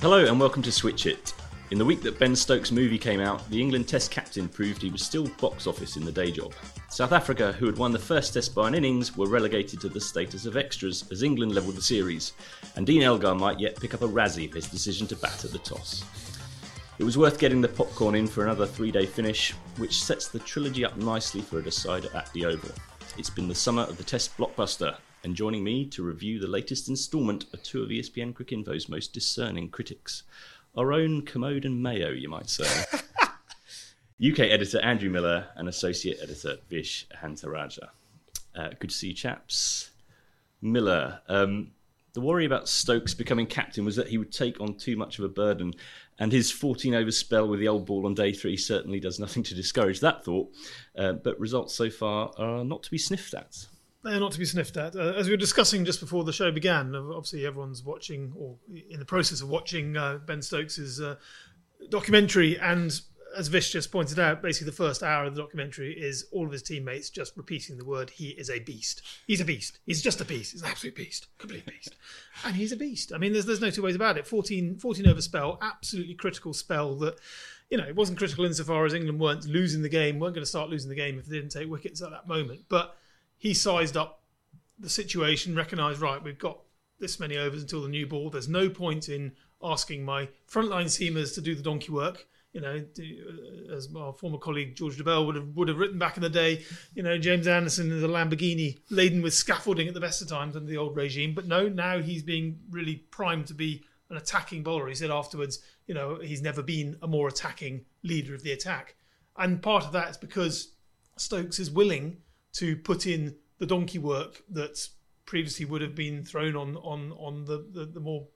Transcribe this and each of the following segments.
Hello and welcome to Switch Hit. In the week that Ben Stokes' movie came out, the England Test captain proved he was still box office in the day job. South Africa, who had won the first Test by an innings, were relegated to the status of extras as England levelled the series, and Dean Elgar might yet pick up a Razzie for his decision to bat at the toss. It was worth getting the popcorn in for another three day finish, which sets the trilogy up nicely for a decider at the Oval. It's been the summer of the Test blockbuster, and joining me to review the latest instalment are two of ESPN Cricinfo's most discerning critics. Our own Kermode and Mayo, you might say. UK editor Andrew Miller and associate editor Vish Ehantharajah. Uh, good to see you, chaps. Miller, um, the worry about Stokes becoming captain was that he would take on too much of a burden, and his 14 over spell with the old ball on day three certainly does nothing to discourage that thought. Uh, but results so far are not to be sniffed at. They're not to be sniffed at. Uh, as we were discussing just before the show began, uh, obviously everyone's watching or in the process of watching uh, Ben Stokes' uh, documentary. And as Vish just pointed out, basically the first hour of the documentary is all of his teammates just repeating the word, he is a beast. He's a beast. He's just a beast. He's an absolute beast. Complete beast. And he's a beast. I mean, there's, there's no two ways about it. 14, 14 over spell, absolutely critical spell that you know, it wasn't critical insofar as England weren't losing the game, weren't going to start losing the game if they didn't take wickets at that moment. But he sized up the situation, recognised, right, we've got this many overs until the new ball. There's no point in asking my frontline seamers to do the donkey work. You know, uh, as our former colleague George Dobell would have would have written back in the day, you know, James Anderson is a Lamborghini laden with scaffolding at the best of times under the old regime. But no, now he's being really primed to be an attacking bowler. He said afterwards, you know, he's never been a more attacking leader of the attack. And part of that is because Stokes is willing to put in the donkey work that previously would have been thrown on on on the, the, the more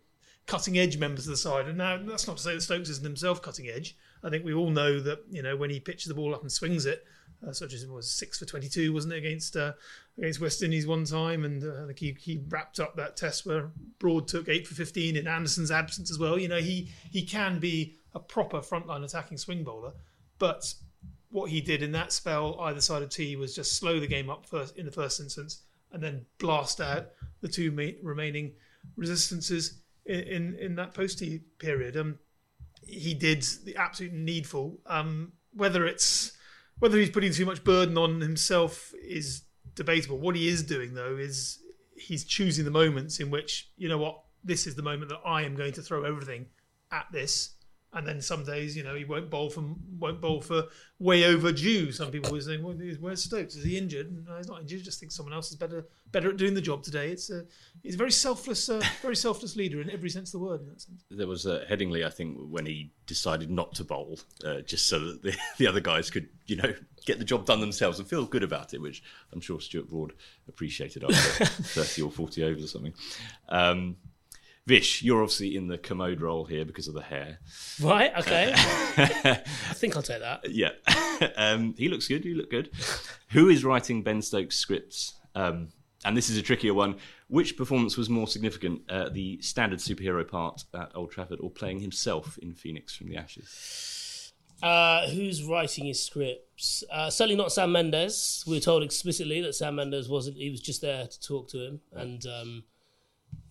cutting edge members of the side. And now that's not to say that Stokes isn't himself cutting edge. I think we all know that you know when he pitches the ball up and swings it, uh, such as it was six for twenty two, wasn't it against uh, against West Indies one time, and uh, I think he, he wrapped up that test where Broad took eight for fifteen in Anderson's absence as well. You know he he can be a proper frontline attacking swing bowler, but what he did in that spell either side of tea was just slow the game up first in the first instance and then blast out the two ma- remaining resistances in, in, in that post tea period. Um, he did the absolute needful. Um, whether it's whether he's putting too much burden on himself is debatable. What he is doing though is he's choosing the moments in which you know what this is the moment that I am going to throw everything at this and then some days, you know, he won't bowl for won't bowl for way overdue. Some people were saying, well, "Where's Stokes? Is he injured?" No, he's not injured. Just think someone else is better better at doing the job today. It's a he's a very selfless, uh, very selfless leader in every sense of the word. In that sense, There was uh, Headingley, I think, when he decided not to bowl, uh, just so that the, the other guys could, you know, get the job done themselves and feel good about it, which I'm sure Stuart Broad appreciated after 30 or 40 overs or something. Um, Vish, you're obviously in the Kermode role here because of the hair. Right, okay. I think I'll take that. Yeah. um, he looks good. You look good. Who is writing Ben Stokes' scripts? Um, and this is a trickier one. Which performance was more significant, uh, the standard superhero part at Old Trafford or playing himself in Phoenix from the Ashes? Uh, who's writing his scripts? Uh, certainly not Sam Mendes. We were told explicitly that Sam Mendes wasn't. He was just there to talk to him, and um,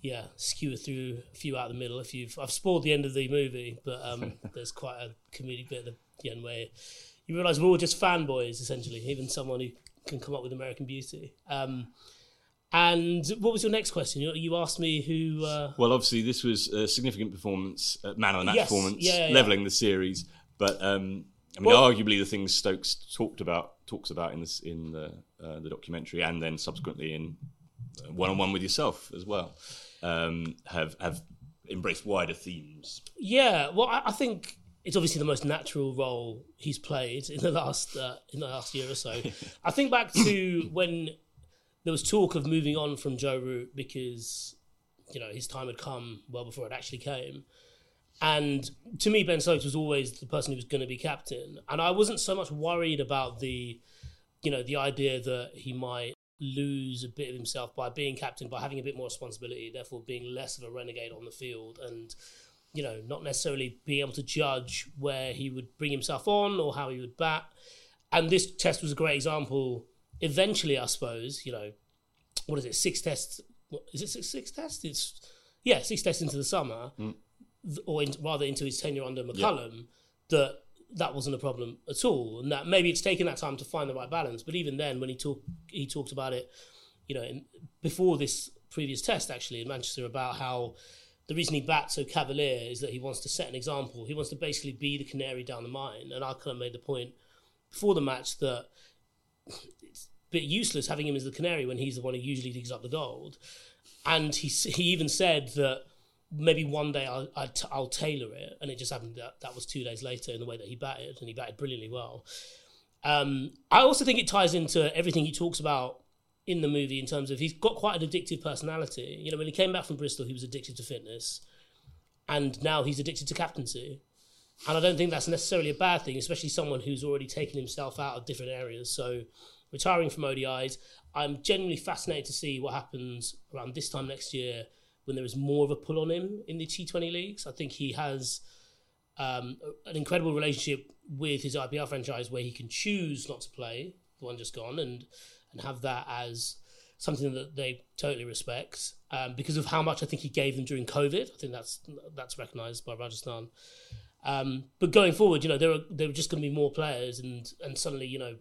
yeah, skewer through a few out the middle. If you've, I've spoiled the end of the movie, but um, there's quite a comedic bit at the end where you realise we're all just fanboys, essentially. Even someone who can come up with American Beauty. Um, and what was your next question? You, you asked me who. Uh, Well, obviously, this was a significant performance, uh, man of the match Yes. performance, Yeah, yeah, yeah. levelling the series. But um, I mean, Well- arguably, the things Stokes talked about talks about in this in the uh, the documentary, and then subsequently in one on one with yourself as well, um, have have embraced wider themes. Yeah, well, I, I think it's obviously the most natural role he's played in the last uh, in the last year or so. I think back to when there was talk of moving on from Joe Root because you know his time had come well before it actually came. And to me, Ben Stokes was always the person who was going to be captain, and I wasn't so much worried about the, you know, the idea that he might lose a bit of himself by being captain, by having a bit more responsibility, therefore being less of a renegade on the field, and you know, not necessarily being able to judge where he would bring himself on or how he would bat. And this test was a great example. Eventually, I suppose, you know, what is it, six tests what, is it six, six tests? It's yeah, six tests into the summer, mm. th- or in, rather into his tenure under McCullum, that that wasn't a problem at all, and that maybe it's taken that time to find the right balance. But even then, when he talked, he talked about it, you know, in, before this previous test actually in Manchester about how the reason he bats so cavalier is that he wants to set an example. He wants to basically be the canary down the mine, and I kind of made the point before the match that it's a bit useless having him as the canary when he's the one who usually digs up the gold. And he he even said that maybe one day I'll, I'll, t- I'll tailor it, and it just happened that that was two days later in the way that he batted, and he batted brilliantly well. Um, I also think it ties into everything he talks about in the movie in terms of he's got quite an addictive personality. You know, when he came back from Bristol, he was addicted to fitness, and now he's addicted to captaincy. And I don't think that's necessarily a bad thing, especially someone who's already taken himself out of different areas. So, retiring from ODIs, I'm genuinely fascinated to see what happens around this time next year when there is more of a pull on him in the T20 leagues. I think he has um, an incredible relationship with his IPL franchise where he can choose not to play the one just gone and and have that as something that they totally respect um, because of how much I think he gave them during COVID. I think that's that's recognised by Rajasthan. Um, but going forward, you know, there are there are just going to be more players, and and suddenly, you know,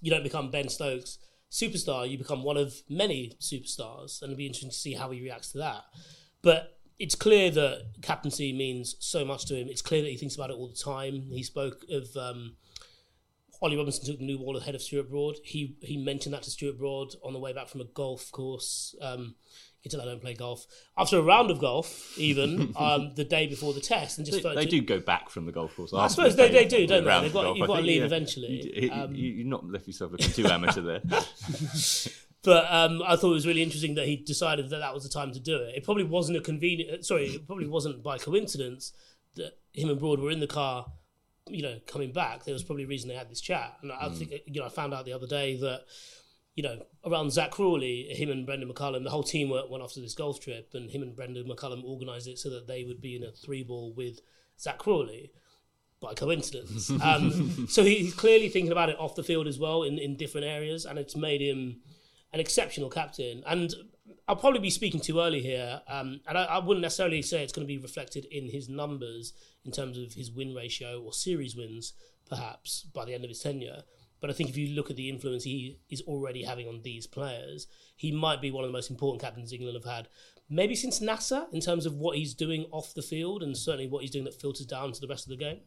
you don't become Ben Stokes superstar. You become one of many superstars, and it'll be interesting to see how he reacts to that. But it's clear that captaincy means so much to him. It's clear that he thinks about it all the time. He spoke of um, Ollie Robinson took the new ball ahead of Stuart Broad. He he mentioned that to Stuart Broad on the way back from a golf course. Um, you can tell I don't play golf. After a round of golf, even um, the day before the test, and just They, they do go back from the golf course. I suppose they, they do, don't they? They've got, you've got to leave You, eventually. Um, you, you've not left yourself looking too amateur there. But um, I thought it was really interesting that he decided that that was the time to do it. It probably wasn't a convenient. Sorry, it probably wasn't by coincidence that him and Broad were in the car, you know, coming back. There was probably a reason they had this chat. And I think you know I found out the other day that you know around Zach Crawley, him and Brendan McCullum, the whole team went, off to this golf trip, and him and Brendan McCullum organised it so that they would be in a three ball with Zach Crawley by coincidence. Um, so he's clearly thinking about it off the field as well in, in different areas, and it's made him an exceptional captain. And I'll probably be speaking too early here, um, and I, I wouldn't necessarily say it's going to be reflected in his numbers in terms of his win ratio or series wins, perhaps by the end of his tenure. But I think if you look at the influence he is already having on these players, he might be one of the most important captains England have had, maybe since Nasser, in terms of what he's doing off the field and certainly what he's doing that filters down to the rest of the game.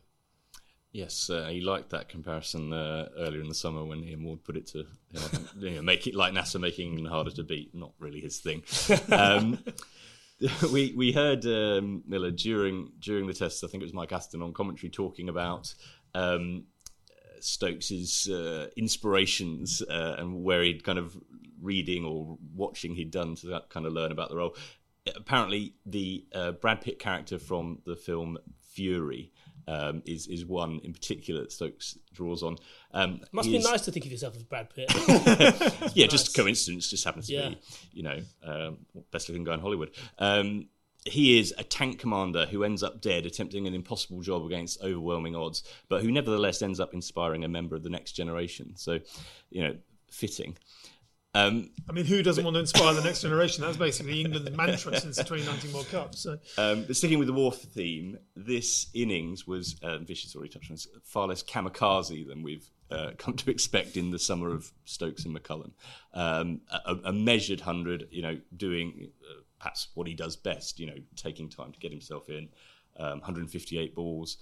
Yes, uh, he liked that comparison uh, earlier in the summer when Ian Ward put it to you know, you know, make it like Nasser making England harder to beat. Not really his thing. Um, we we heard um, Miller during during the test. I think it was Mike Atherton on commentary talking about. Um, Stokes's uh, inspirations uh, and where he'd kind of reading or watching he'd done to kind of learn about the role. Apparently, the uh, Brad Pitt character from the film Fury um, is is one in particular that Stokes draws on. Um, Must be is- nice to think of yourself as Brad Pitt. yeah, just coincidence. Just happens to Yeah. be, you know, um, best looking guy in Hollywood. Um, he is a tank commander who ends up dead, attempting an impossible job against overwhelming odds, but who nevertheless ends up inspiring a member of the next generation. So, you know, fitting. Um, I mean, who doesn't want to inspire the next generation? That's basically England's mantra since the 2019 World Cup. So Um, but sticking with the war theme, this innings was, uh, Vish has already touched on this, far less kamikaze than we've uh, come to expect in the summer of Stokes and McCullum. Um, a, a measured 100, you know, doing uh, perhaps what he does best, you know, taking time to get himself in, um, 158 balls.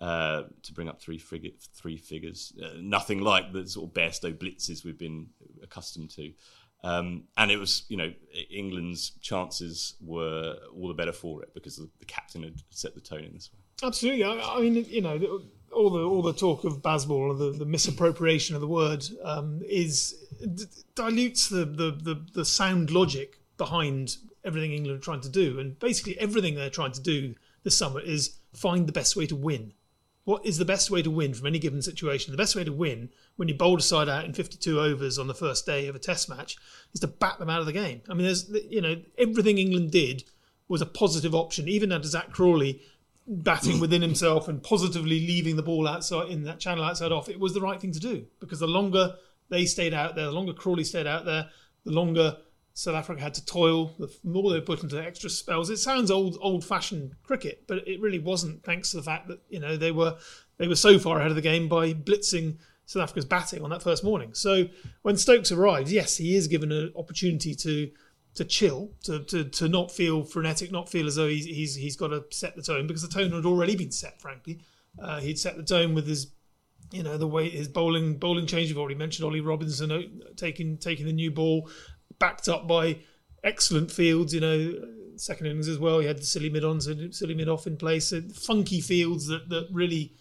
Uh, to bring up three, three figures, uh, nothing like the sort of Bairstow blitzes we've been accustomed to. Um, and it was, you know, England's chances were all the better for it because the, the captain had set the tone in this way. absolutely, I, I mean, you know, all the all the talk of Bazball and the, the misappropriation of the word um, is d- dilutes the, the, the, the sound logic behind everything England are trying to do, and basically everything they're trying to do this summer is find the best way to win. What is the best way to win from any given situation? The best way to win when you bowl a side out in 52 overs on the first day of a test match is to bat them out of the game. I mean, there's, you know, everything England did was a positive option, even under Zach Crawley batting within himself and positively leaving the ball outside in that channel outside off. It was the right thing to do because the longer they stayed out there, the longer Crawley stayed out there, the longer South Africa had to toil. The more they put into extra spells, it sounds old old fashioned cricket, but it really wasn't. Thanks to the fact that you know they were they were so far ahead of the game by blitzing South Africa's batting on that first morning. So when Stokes arrives, yes, he is given an opportunity to to chill, to, to, to not feel frenetic, not feel as though he's, he's he's got to set the tone because the tone had already been set. Frankly, uh, he'd set the tone with his you know the way his bowling bowling change. We've already mentioned Ollie Robinson uh, taking taking the new ball backed up by excellent fields. You know, second innings as well. He had the silly mid ons and silly mid off in place. So funky fields that that really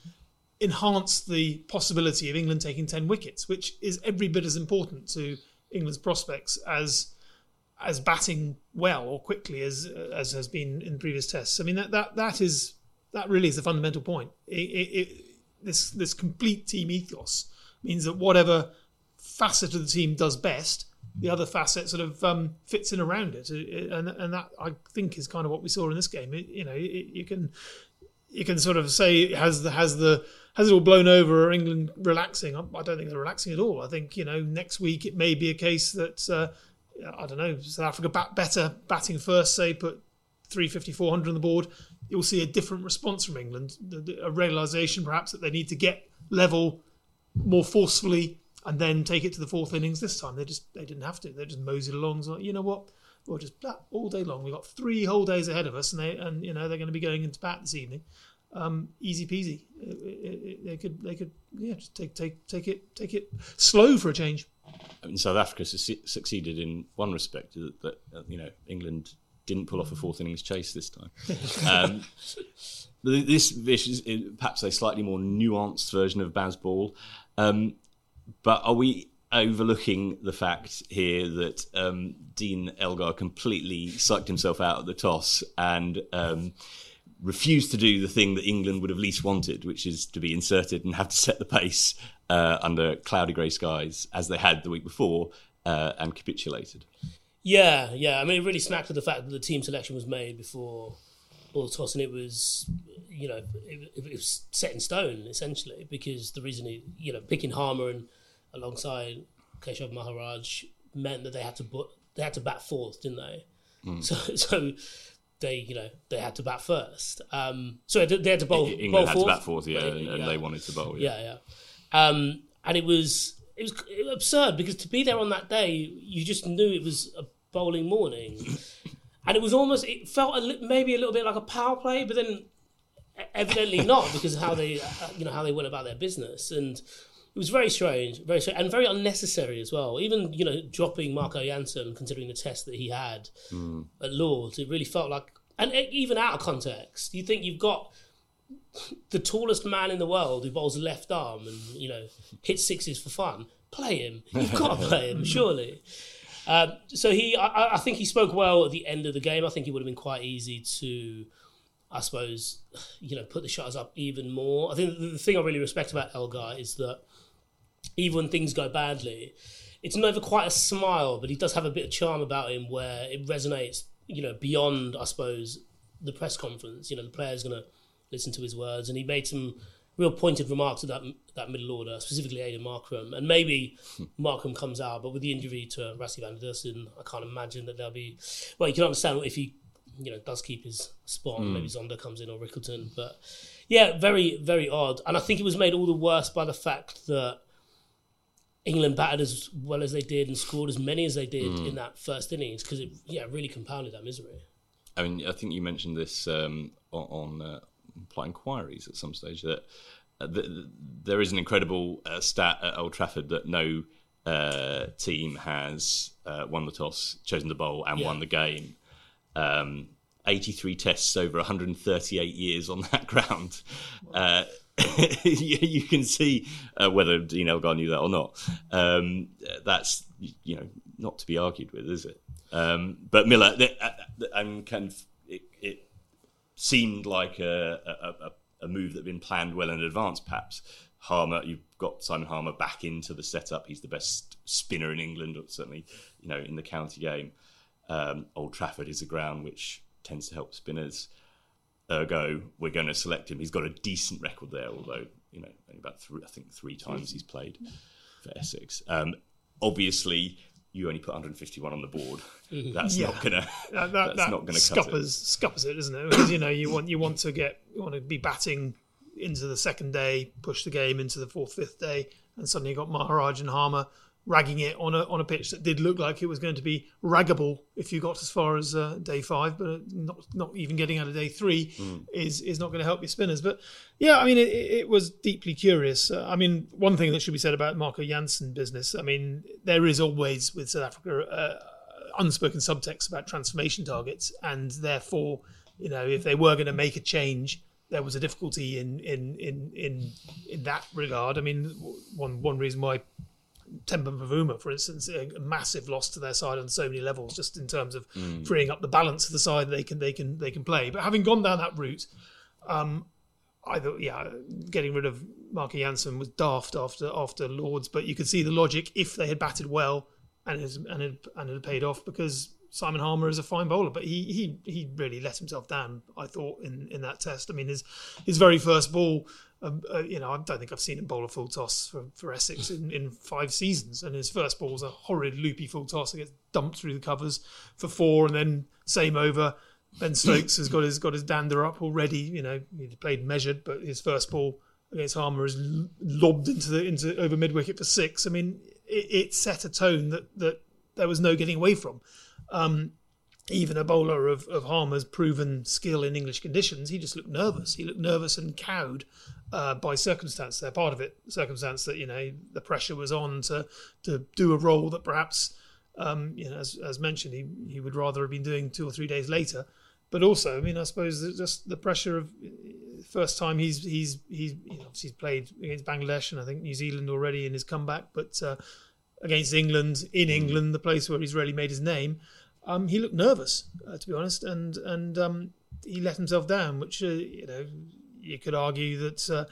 enhanced the possibility of England taking ten wickets, which is every bit as important to England's prospects as as batting well or quickly as as has been in previous tests. I mean that that that is that really is the fundamental point. It, it, it, this this complete team ethos means that whatever facet of the team does best, the other facet sort of um, fits in around it, and and that I think is kind of what we saw in this game. It, you know, it, you can you can sort of say has the has the has it all blown over? Or England relaxing? I, don't think they're relaxing at all. I think you know next week it may be a case that uh, I don't know South Africa bat better batting first, say put 350, 400 on the board. You'll see a different response from England, a realization perhaps that they need to get level more forcefully and then take it to the fourth innings this time. They just they didn't have to. They just moseyed along. So you know what? We'll just bat all day long. We've got three whole days ahead of us, and they and you know they're going to be going into bat this evening. Um, easy peasy. It, it, it, they could they could yeah just take take take it take it slow for a change. I mean, South Africa su- succeeded in one respect that, that uh, you know England didn't pull off a fourth innings chase this time. Um, this, this is perhaps a slightly more nuanced version of Bazball. Um, but are we overlooking the fact here that um, Dean Elgar completely sucked himself out of the toss and um, refused to do the thing that England would have least wanted, which is to be inserted and have to set the pace uh, under cloudy grey skies as they had the week before uh, and capitulated? Yeah, yeah. I mean, it really smacked of the fact that the team selection was made before all the toss, and it was, you know, it, it was set in stone essentially because the reason, he, you know, picking Harmer and alongside Keshav Maharaj meant that they had to they had to bat fourth, didn't they? Mm. So, so they, you know, they had to bat first. Um, so they had to bowl. England bowl had fourth, to bat fourth, yeah, and, and yeah. they wanted to bowl. Yeah, yeah. yeah. Um, and it was it was absurd because to be there on that day, you just knew it was a bowling morning, and it was almost it felt a li- maybe a little bit like a power play, but then evidently not because of how they uh, you know how they went about their business and it was very strange, very strange, and very unnecessary as well. Even you know dropping Marco Jansen, considering the test that he had mm. at Lords, it really felt like, and even out of context, you think you've got the tallest man in the world who bowls left arm and you know hits sixes for fun. Play him. You've got to play him, surely. Um, so he, I, I, think he spoke well at the end of the game. I think it would have been quite easy to, I suppose, you know, put the shutters up even more. I think the, the thing I really respect about Elgar is that even when things go badly, it's never quite a smile, but he does have a bit of charm about him where it resonates, you know, beyond, I suppose, the press conference. You know, the player's going to listen to his words, and he made some real pointed remarks to that that middle order, specifically Aiden Markram. And maybe Markram comes out, but with the injury to Rassie van der Dussen, I can't imagine that there'll be. Well, you can understand if he, you know, does keep his spot. Mm. Maybe Zondo comes in or Rickelton, but yeah, very very odd. And I think it was made all the worse by the fact that. England batted as well as they did and scored as many as they did mm. in that first innings because it yeah really compounded that misery. I mean, I think you mentioned this um, on uh, Polite Inquiries at some stage that uh, the, there is an incredible uh, stat at Old Trafford that no uh, team has uh, won the toss, chosen the bowl, and yeah. won the game. Um, 83 tests over 138 years on that ground. Uh, you can see uh, whether Dean Elgar knew that or not. Um, that's you know not to be argued with, is it? Um, but Miller, I'm kind of it, it seemed like a, a, a, move that had been planned well in advance, perhaps. Harmer, you've got Simon Harmer back into the setup. He's the best spinner in England, certainly, you know, in the county game. Um, Old Trafford is a ground which tends to help spinners. Ergo, we're going to select him. He's got a decent record there, although you know, only about three, I think three times he's played for Essex. Um, obviously, you only put 151 on the board. That's Yeah. not gonna. that, that, That's that not gonna cut it. scuppers scuppers it, isn't it? Because you know you want you want to get you want to be batting into the second day, push the game into the fourth, fifth day, and suddenly you got Maharaj and Harmer ragging it on a on a pitch that did look like it was going to be raggable if you got as far as uh, day five, but not not even getting out of day three is is not going to help your spinners. But yeah, I mean it, it it was deeply curious. Uh, I mean one thing that should be said about Marco Jansen business. I mean there is always with South Africa. Uh, unspoken subtext about transformation targets, and therefore, you know, if they were going to make a change, there was a difficulty in in in in in that regard. I mean, one one reason why Temba Bavuma, for instance, a massive loss to their side on so many levels, just in terms of freeing up the balance of the side they can they can they can play. But having gone down that route, um, I thought, yeah, getting rid of Marky Jansen was daft after after Lords, but you could see the logic if they had batted well and it, and it, and it had paid off because Simon Harmer is a fine bowler, but he he he really let himself down. I thought in, in that test. I mean, his his very first ball. Um, uh, you know, I don't think I've seen him bowl a full toss for, for Essex in, in five seasons. And his first ball was a horrid loopy full toss that gets dumped through the covers for four, and then same over. Ben Stokes has got his got his dander up already. You know, he played measured, but his first ball against Harmer is lobbed into the into over mid wicket for six. I mean, it, it set a tone that that there was no getting away from. Um, even a bowler of, of Harmer's proven skill in English conditions, he just looked nervous. He looked nervous and cowed uh, by circumstance. They're part of it, circumstance that you know the pressure was on to to do a role that perhaps um, you know, as, as mentioned, he he would rather have been doing two or three days later. But also, I mean, I suppose just the pressure of first time he's he's he's you know, he's played against Bangladesh and I think New Zealand already in his comeback, but uh, against England in England, the place where he's really made his name, um, he looked nervous uh, to be honest, and and um, he let himself down, which uh, you know you could argue that. Uh,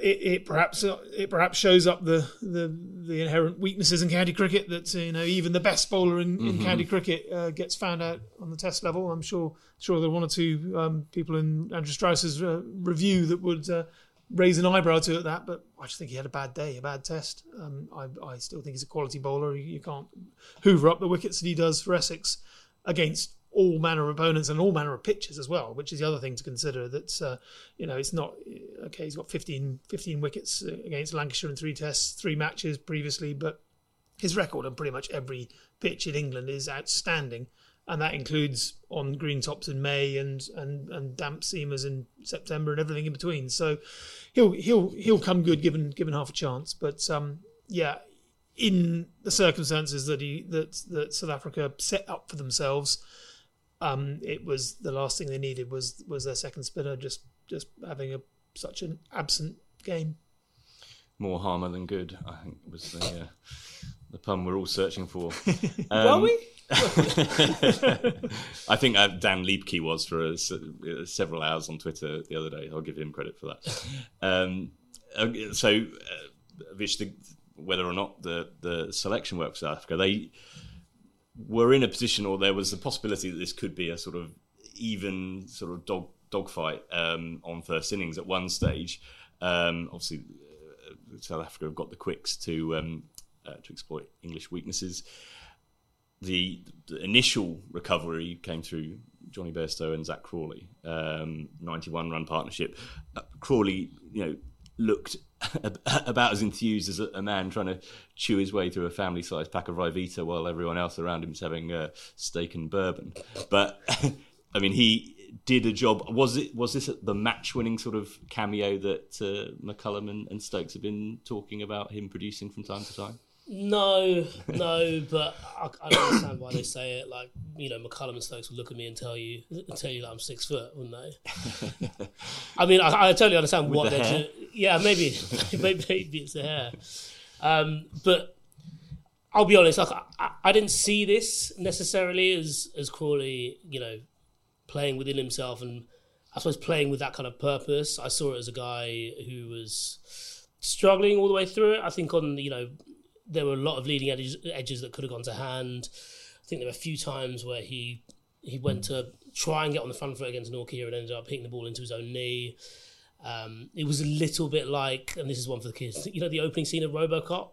it, it perhaps uh, it perhaps shows up the, the the inherent weaknesses in county cricket that uh, you know even the best bowler in, in county cricket uh, gets found out on the test level. I'm sure sure there are one or two um, people in Andrew Strauss's uh, review that would uh, raise an eyebrow to it that, but I just think he had a bad day, a bad test. Um, I, I still think he's a quality bowler. You, can't hoover up the wickets that he does for Essex against all manner of opponents and all manner of pitches as well, which is the other thing to consider. That uh, you know, it's not okay. He's got 15, 15 wickets against Lancashire in three tests, three matches previously, but his record on pretty much every pitch in England is outstanding, and that includes on green tops in May and and and damp seamers in September and everything in between. So he'll he'll he'll come good given given half a chance. But um, yeah, in the circumstances that he that that South Africa set up for themselves, um, it was the last thing they needed was was their second spinner just just having a such an absent game. More harmer than good, I think, was the uh, the pun we're all searching for. Were Um, we? I think uh, Dan Liebke was for uh, se- uh, several hours on Twitter the other day. I'll give him credit for that. Um, uh, so, uh, Vish, the, whether or not the, the selection worked for South Africa, they were in a position, or there was the possibility that this could be a sort of even sort of dog dogfight um, on first innings at one stage. Um, obviously, uh, South Africa have got the quicks to um, uh, to exploit English weaknesses the, the initial recovery came through Jonny Bairstow and Zach Crawley, um, 91 run partnership. Uh, Crawley, you know, looked about as enthused as a, a man trying to chew his way through a family sized pack of Ryvita while everyone else around him is having uh, steak and bourbon. But, I mean, he did a job. Was it was this the match winning sort of cameo that uh, McCullum and, and Stokes have been talking about him producing from time to time? No, no, but I, I don't understand why they say it. Like you know, McCullum and Stokes will look at me and tell you, tell you that I'm six foot, wouldn't they? I mean, I, I totally understand what the they're doing. Yeah, maybe, maybe, maybe it's the hair. Um, but I'll be honest, like I, I didn't see this necessarily as as Crawley, you know, playing within himself and I suppose playing with that kind of purpose. I saw it as a guy who was struggling all the way through it. I think on you know there were a lot of leading edges, edges that could have gone to hand. I think there were a few times where he he went to try and get on the front foot against Nortje and ended up hitting the ball into his own knee. Um, it was a little bit like, and this is one for the kids. You know the opening scene of RoboCop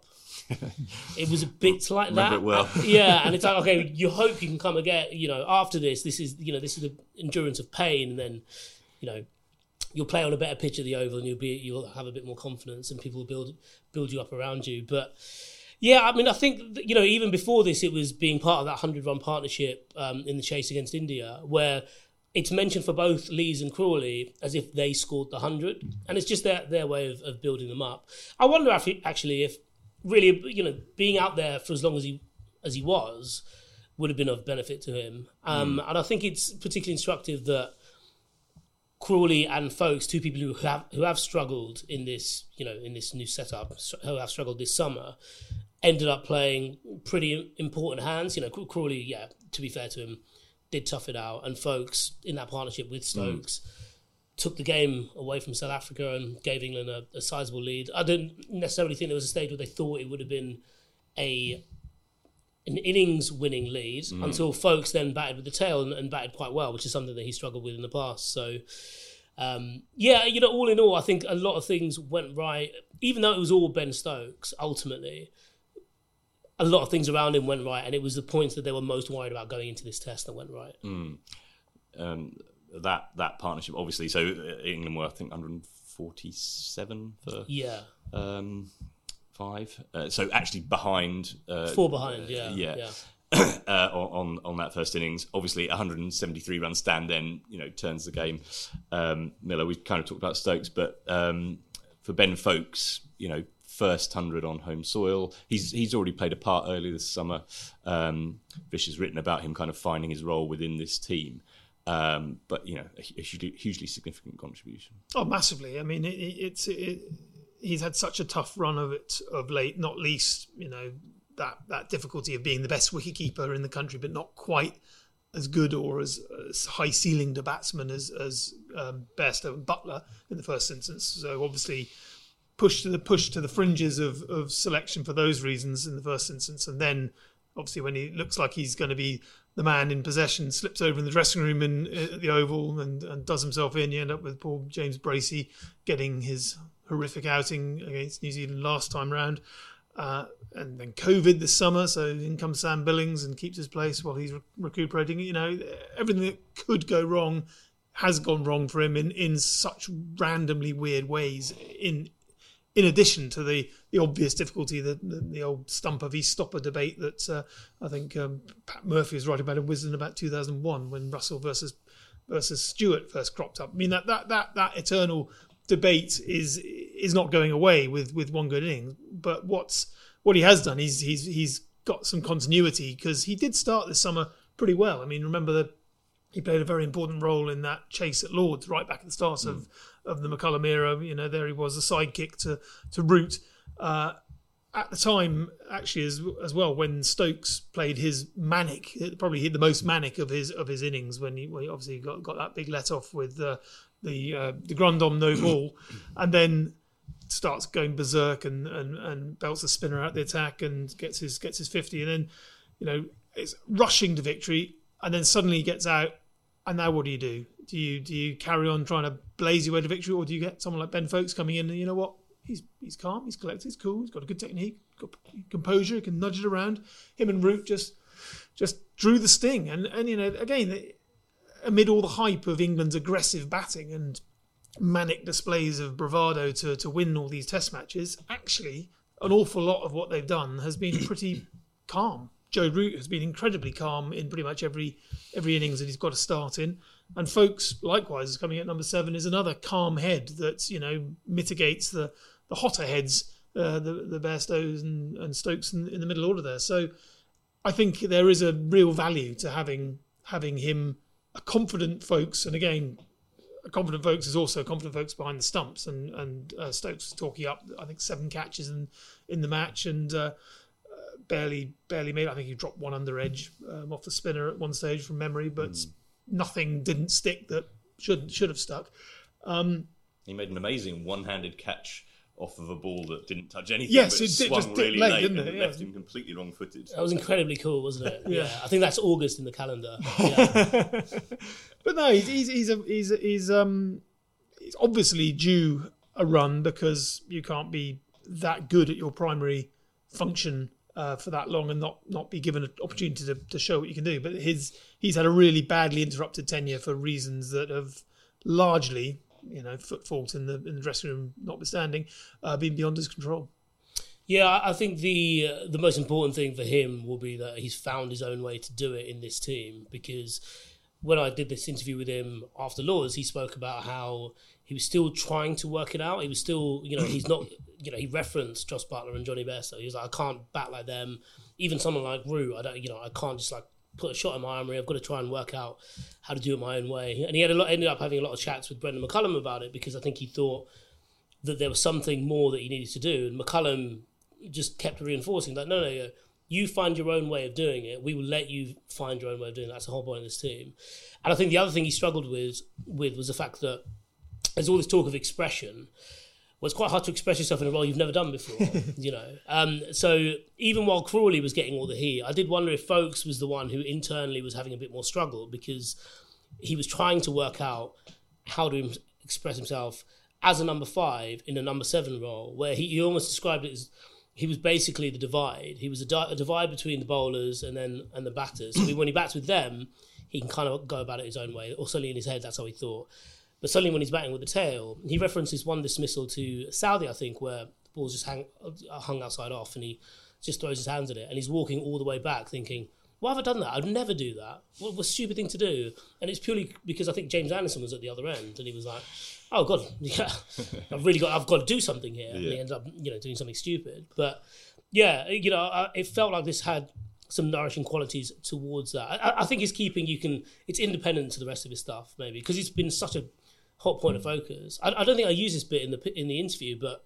it was a bit like Remember that. well. yeah, and it's like okay, you hope you can come again. You know, after this, this is you know this is the endurance of pain, and then you know you'll play on a better pitch at the Oval, and you'll be you'll have a bit more confidence, and people will build build you up around you. But yeah, I mean, I think you know even before this, it was being part of that hundred run partnership um, in the chase against India, where it's mentioned for both Lees and Crawley as if they scored the hundred, and it's just their their way of, of building them up. I wonder if, actually if really you know being out there for as long as he as he was would have been of benefit to him. Um, And I think it's particularly instructive that Crawley and Foakes, two people who have who have struggled in this you know in this new setup, who have struggled this summer, ended up playing pretty important hands. You know, Crawley, yeah, to be fair to him, did tough it out, and Foakes in that partnership with Stokes. Took the game away from South Africa and gave England a, a sizable lead. I didn't necessarily think there was a stage where they thought it would have been a an innings winning lead until Foakes then batted with the tail and, and batted quite well, which is something that he struggled with in the past. So, um, yeah, you know, all in all, I think a lot of things went right, even though it was all Ben Stokes ultimately. A lot of things around him went right, and it was the points that they were most worried about going into this test that went right. um, that that partnership, obviously. So uh, England were, I think, 147 for Yeah, um, five. Uh, so actually behind. Uh, four behind. Yeah, yeah. yeah. uh, on on that first innings. Obviously, 173 run stand then you know turns the game. Um, Miller, we kind of talked about Stokes, but um, for Ben Foakes, you know, first hundred on home soil. He's he's already played a part early this summer. Um, Vish has written about him kind of finding his role within this team. Um, but you know, a, hugely, hugely significant contribution. Oh, massively. I mean, it, it, it's it, he's had such a tough run of it of late. Not least, you know, that that difficulty of being the best wicketkeeper in the country, but not quite as good or as, as high ceilinged a batsman as as um, and Buttler in the first instance. So obviously, push to the push to the fringes of of selection for those reasons in the first instance, and then obviously when he looks like he's going to be the man in possession, slips over in the dressing room in, at the Oval and, and does himself in. You end up with poor James Bracey getting his horrific outing against New Zealand last time round. Uh, and then COVID this summer, so in comes Sam Billings and keeps his place while he's re- recuperating. You know, everything that could go wrong has gone wrong for him in, in such randomly weird ways. In in addition to the, the obvious difficulty, the, the, the old stump of East stopper debate that uh, I think um, Pat Murphy was writing about in Wisden about 2001 when Russell versus versus Stewart first cropped up. I mean that that that that eternal debate is is not going away with with one good innings. But what's what he has done, he's he's he's got some continuity because he did start this summer pretty well. I mean, remember that he played a very important role in that chase at Lords right back at the start of, of the McCullum era. You know, there he was, a sidekick to to Root. Uh, at the time, actually, as as well, when Stokes played his manic, probably the most manic of his of his innings, when he, when he obviously got, got that big let off with uh, the uh, de Grandhomme no ball, and then starts going berserk and, and, and belts the spinner out the attack and gets his gets his fifty, and then you know it's rushing to victory, and then suddenly he gets out, and now what do you do? Do you do you carry on trying to blaze your way to victory, or do you get someone like Ben Foakes coming in and you know what? He's he's calm, he's collected, he's cool, he's got a good technique, got composure, he can nudge it around. Him and Root just just drew the sting, and and you know again amid all the hype of England's aggressive batting and manic displays of bravado to to win all these Test matches, actually an awful lot of what they've done has been pretty calm. Joe Root has been incredibly calm in pretty much every every innings that he's got to start in. And Foakes, likewise, is coming at number seven is another calm head that you know mitigates the the hotter heads, uh, the the Bairstows and, and Stokes in, in the middle order there. So I think there is a real value to having having him a confident Foakes, and again, a confident Foakes is also a confident Foakes behind the stumps, and and uh, Stokes is talking up. I think seven catches in in the match, and uh, barely barely made. I think he dropped one under edge um, off the spinner at one stage from memory, but nothing didn't stick that should should have stuck. Um, He made an amazing one-handed catch off of a ball that didn't touch anything. Yes, but it did- swung just really late, late, didn't and it? left him completely wrong-footed. That was incredibly cool, wasn't it? Yeah. I think that's August in the calendar. Yeah. but no, he's he's he's a, he's, he's um he's obviously due a run because you can't be that good at your primary function uh, for that long and not not be given an opportunity to, to show what you can do. But his he's had a really badly interrupted tenure for reasons that have largely, you know, foot fault in the in the dressing room notwithstanding, uh, been beyond his control. Yeah, I think the uh, the most important thing for him will be that he's found his own way to do it in this team. Because when I did this interview with him after Lords, he spoke about how he was still trying to work it out. He was still, you know, he's not, you know, he referenced Josh Buttler and Jonny Bairstow. He was like, I can't bat like them. Even someone like Rue, I don't, you know, I can't just like put a shot in my armory. I've got to try and work out how to do it my own way. And he had a lot, ended up having a lot of chats with Brendan McCullum about it because I think he thought that there was something more that he needed to do. And McCullum just kept reinforcing that no, no, no, you find your own way of doing it. We will let you find your own way of doing it. That's the whole point of this team. And I think the other thing he struggled with with was the fact that there's all this talk of expression. Well, it's quite hard to express yourself in a role you've never done before, you know. Um, so even while Crawley was getting all the heat, I did wonder if Foakes was the one who internally was having a bit more struggle because he was trying to work out how to express himself as a number five in a number seven role, where he, he almost described it as he was basically the divide. He was a, di- a divide between the bowlers and then and the batters. So when he bats with them, he can kind of go about it his own way, or certainly in his head, that's how he thought. But suddenly, when he's batting with the tail, he references one dismissal to Southee, I think, where the ball's just hang, uh, hung outside off, and he just throws his hands at it, and he's walking all the way back, thinking, "Why have I done that? I'd never do that. What, what a stupid thing to do." And it's purely because I think James Anderson was at the other end, and he was like, "Oh God, yeah, I've really got, I've got to do something here." And he ended up, you know, doing something stupid. But yeah, you know, I, it felt like this had some nourishing qualities towards that. I, I think his keeping, you can, it's independent to the rest of his stuff, maybe, because it's been such a hot point of hmm. focus. I, I don't think I use this bit in the in the interview, but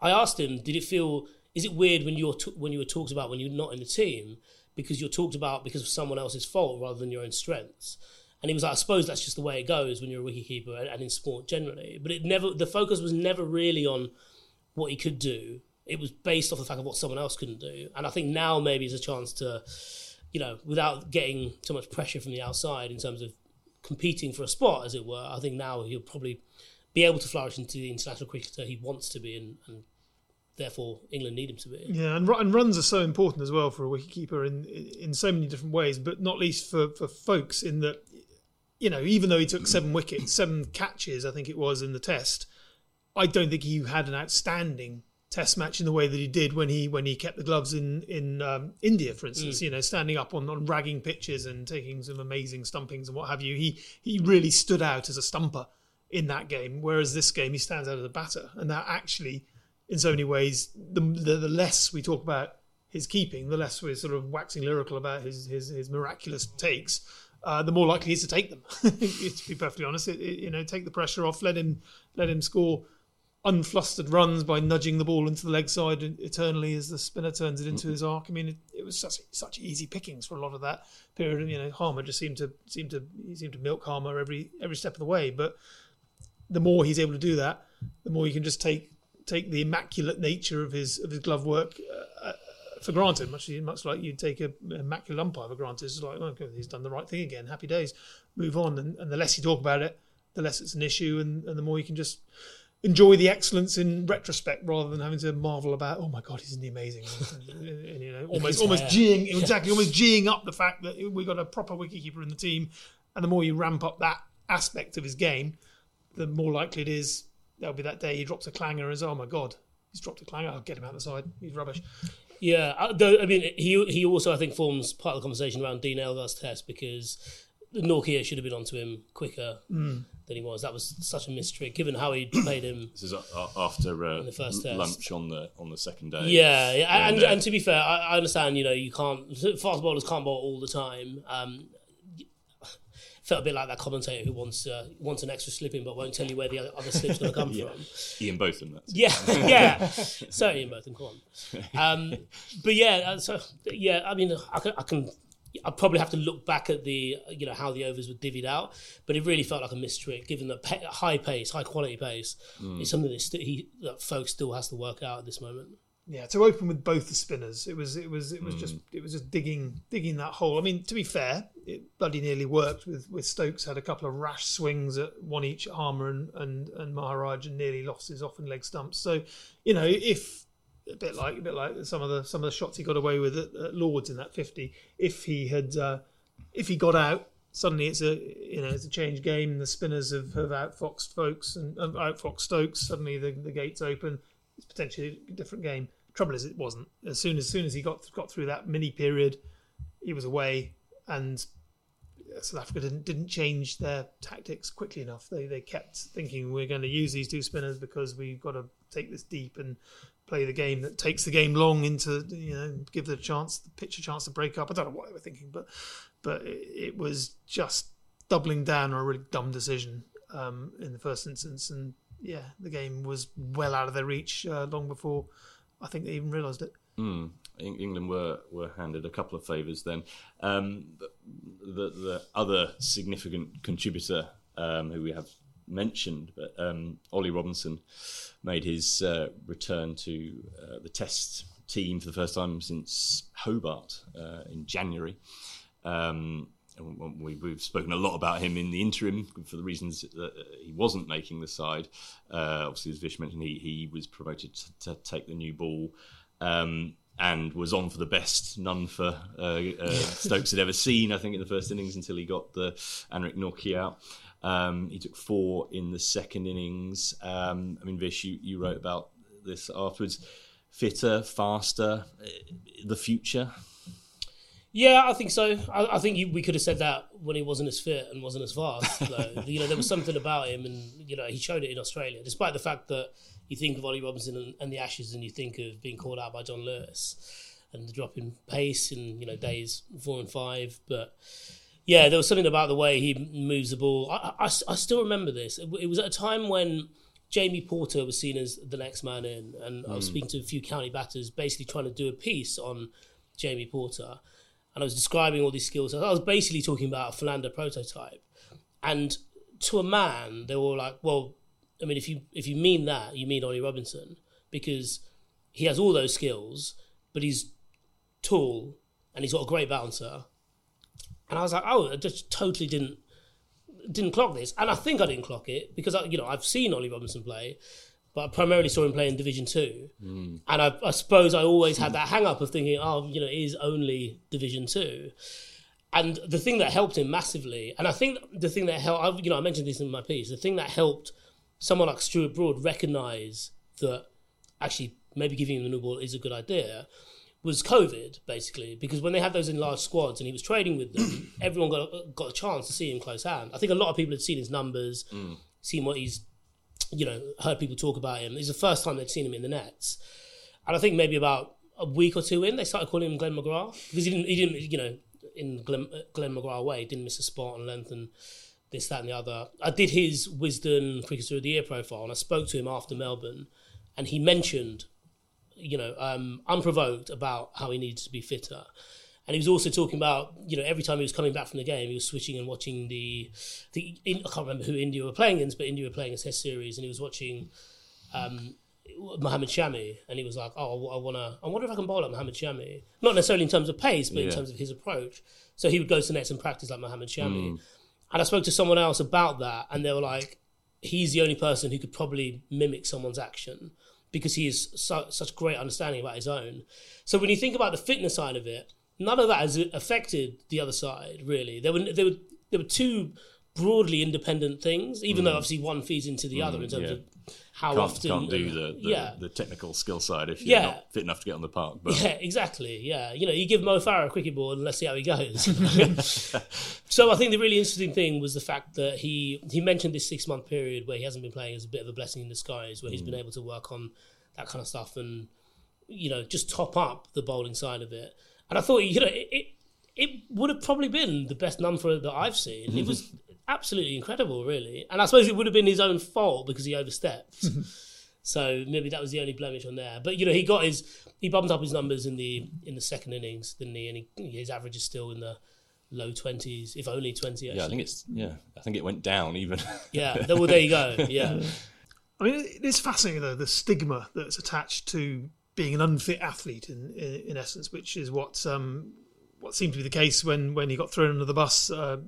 I asked him, did it feel? Is it weird when you're t- when you were talked about when you're not in the team because you're talked about because of someone else's fault rather than your own strengths? And he was like, I suppose that's just the way it goes when you're a wicketkeeper and, and in sport generally. But it never, the focus was never really on what he could do. It was based off the fact of what someone else couldn't do. And I think now maybe is a chance to, you know, without getting too much pressure from the outside in terms of competing for a spot, as it were. I think now he'll probably be able to flourish into the international cricketer he wants to be, and, and therefore England need him to be. Yeah, and, and runs are so important as well for a wicketkeeper in in so many different ways, but not least for, for Foakes in that, you know, even though he took seven wickets, seven catches, I think it was in the test, I don't think he had an outstanding test match in the way that he did when he when he kept the gloves in in um, India, for instance. You know, standing up on, on ragging pitches and taking some amazing stumpings and what have you. He he really stood out as a stumper in that game, whereas this game he stands out as a batter, and that actually, in so many ways, the the, the less we talk about his keeping, the less we're sort of waxing lyrical about his his, his miraculous takes. Uh, the more likely he is to take them. to be perfectly honest, it, it- you know, take the pressure off, let him let him score unflustered runs by nudging the ball into the leg side eternally as the spinner turns it into his arc. I mean, it, it was such such easy pickings for a lot of that period. And, you know, Harmer just seemed to seemed to he seemed to milk Harmer every every step of the way. But the more he's able to do that, the more you can just take take the immaculate nature of his of his glove work uh, uh, for granted. Much much like you'd take a immaculate umpire for granted. It's like, oh, okay, he's done the right thing again. Happy days. Move on. And, and the less you talk about it, the less it's an issue, and, and the more you can just enjoy the excellence in retrospect rather than having to marvel about oh my god isn't he amazing? And, and, you know almost almost geeing exactly almost geeing up the fact that we got a proper wicketkeeper in the team and the more you ramp up that aspect of his game the more likely it is there'll be that day he drops a clanger as oh my god he's dropped a clanger I'll get him out the side he's rubbish. Yeah, uh, though I mean, he he also I think forms part of the conversation around Dean Elgar's test because Nortje should have been onto him quicker. Hmm. Than he was. That was such a mystery, given how he played him. This is after uh, the first test. lunch on the on the second day. Yeah, yeah. and, And, and to be fair, I, I understand. You know, you can't fast bowlers can't bowl all the time. Um, felt a bit like that commentator who wants uh, wants an extra slip in but won't tell you where the other, other slip's going to come from. Ian Botham. That's Yeah, yeah, certainly in both and come on. Um, but yeah, uh, so yeah, I mean, I can, I can, I probably have to look back at the, you know, how the overs were divvied out, but it really felt like a mistrick, given that pa- high pace, high quality pace mm. is something that, st- he, that Foakes still has to work out at this moment. Yeah, to open with both the spinners, it was it was it was mm. just it was just digging digging that hole. I mean, to be fair, it bloody nearly worked. With with Stokes had a couple of rash swings at one each, Harmer and and, and Maharaj, and nearly lost his off and leg stumps. So, you know, if a bit like a bit like some of the some of the shots he got away with at, at Lords in that fifty. If he had uh, if he got out, suddenly it's a you know it's a changed game. The spinners have, have outfoxed Foakes and uh, outfoxed Stokes. Suddenly the, the gates open. It's potentially a different game. Trouble is, it wasn't. As soon as soon as he got got through that mini period, he was away, and South Africa didn't didn't change their tactics quickly enough. They they kept thinking we're going to use these two spinners because we've got to take this deep and play the game that takes the game long into you know give the chance the pitch a chance to break up. I don't know what they were thinking, but but it, was just doubling down on a really dumb decision um, in the first instance, and yeah, the game was well out of their reach uh, long before I think they even realised it. Mm. England were, were handed a couple of favours then. Um, the, the other significant contributor um, who we have mentioned, but um, Ollie Robinson made his uh, return to uh, the Test team for the first time since Hobart uh, in January. Um, we, have spoken a lot about him in the interim for the reasons that he wasn't making the side. Uh, obviously, as Vish mentioned, he, he was promoted to, to take the new ball. Um, and was on for the best none for uh, uh, Stokes had ever seen. I think in the first innings until he got the Anrich Nortje out. Um, he took four in the second innings. Um, I mean, Vish, you, you wrote about this afterwards. Fitter, faster, uh, the future. Yeah, I think so. I, I think you, we could have said that when he wasn't as fit and wasn't as fast. you know, there was something about him, and you know, he showed it in Australia, despite the fact that you think of Ollie Robinson and, and, the Ashes, and you think of being called out by Jon Lewis and the drop in pace in you know days four and five. But yeah, there was something about the way he moves the ball. I, I, I still remember this. It, it, was at a time when Jamie Porter was seen as the next man in, and mm. I was hmm. speaking to a few county batters, basically trying to do a piece on Jamie Porter, and I was describing all these skills. I was basically talking about a Philander prototype, and to a man, they were like, "Well, I mean, if you if you mean that, you mean Ollie Robinson because he has all those skills, but he's tall and he's got a great bouncer." And I was like, "Oh, I just totally didn't didn't clock this." And I think I didn't clock it because I, you know I've seen Ollie Robinson play, but I primarily saw him play in Division Two, mm. and I, I, suppose I always had that hang up of thinking, "Oh, you know, it is only Division Two. And the thing that helped him massively, and I think the thing that helped, I, you know, I mentioned this in my piece, the thing that helped someone like Stuart Broad recognise that actually maybe giving him the new ball is a good idea was COVID basically because when they had those in large squads and he was trading with them, everyone got got a chance to see him close hand. I think a lot of people had seen his numbers, mm. seen what he's, you know, heard people talk about him. It's the first time they'd seen him in the nets, and I think maybe about a week or two in, they started calling him Glenn McGrath because he didn't, he didn't, you know, in Glenn, Glenn McGrath way, didn't miss a spot on length and this, that, and the other. I did his Wisden Cricketer of the Year profile, and I spoke to him after Melbourne, and he mentioned, you know, um, unprovoked about how he needs to be fitter. And he was also talking about, you know, every time he was coming back from the game, he was switching and watching the, the I can't remember who India were playing against, but India were playing a Test series, and he was watching um, Shami, and he was like, "Oh, I want to. I wonder if I can bowl like Mohammad Shami. Not necessarily in terms of pace, but yeah. in terms of his approach." So he would go to nets and practice like Mohammad Shami. Mm. And I spoke to someone else about that, and they were like, he's the only person who could probably mimic someone's action because he has su- such great understanding about his own. So when you think about the fitness side of it, none of that has affected the other side really. There were there were there were two broadly independent things, even mm. though obviously one feeds into the mm, other in terms yeah. of how can't, often can't do the, the, yeah. the technical skill side if you're yeah. not fit enough to get on the park. But. Yeah, exactly. Yeah, you know, you give Mo Farah a cricket ball and let's see how he goes. so I think the really interesting thing was the fact that he he mentioned this six month period where he hasn't been playing as a bit of a blessing in disguise, where he's mm. been able to work on that kind of stuff and you know just top up the bowling side of it. And I thought you know it, it it would have probably been the best number that I've seen. It was absolutely incredible, really. And I suppose it would have been his own fault because he overstepped. so maybe that was the only blemish on there. But you know, he got his he bumped up his numbers in the in the second innings, didn't he? And he, his average is still in the low twenties, if only twenty. Actually. Yeah, I think it's yeah. I think it went down even. yeah. Well, there you go. Yeah. I mean, it's fascinating though the stigma that's attached to being an unfit athlete in in, in essence, which is what um, what seemed to be the case when when he got thrown under the bus uh,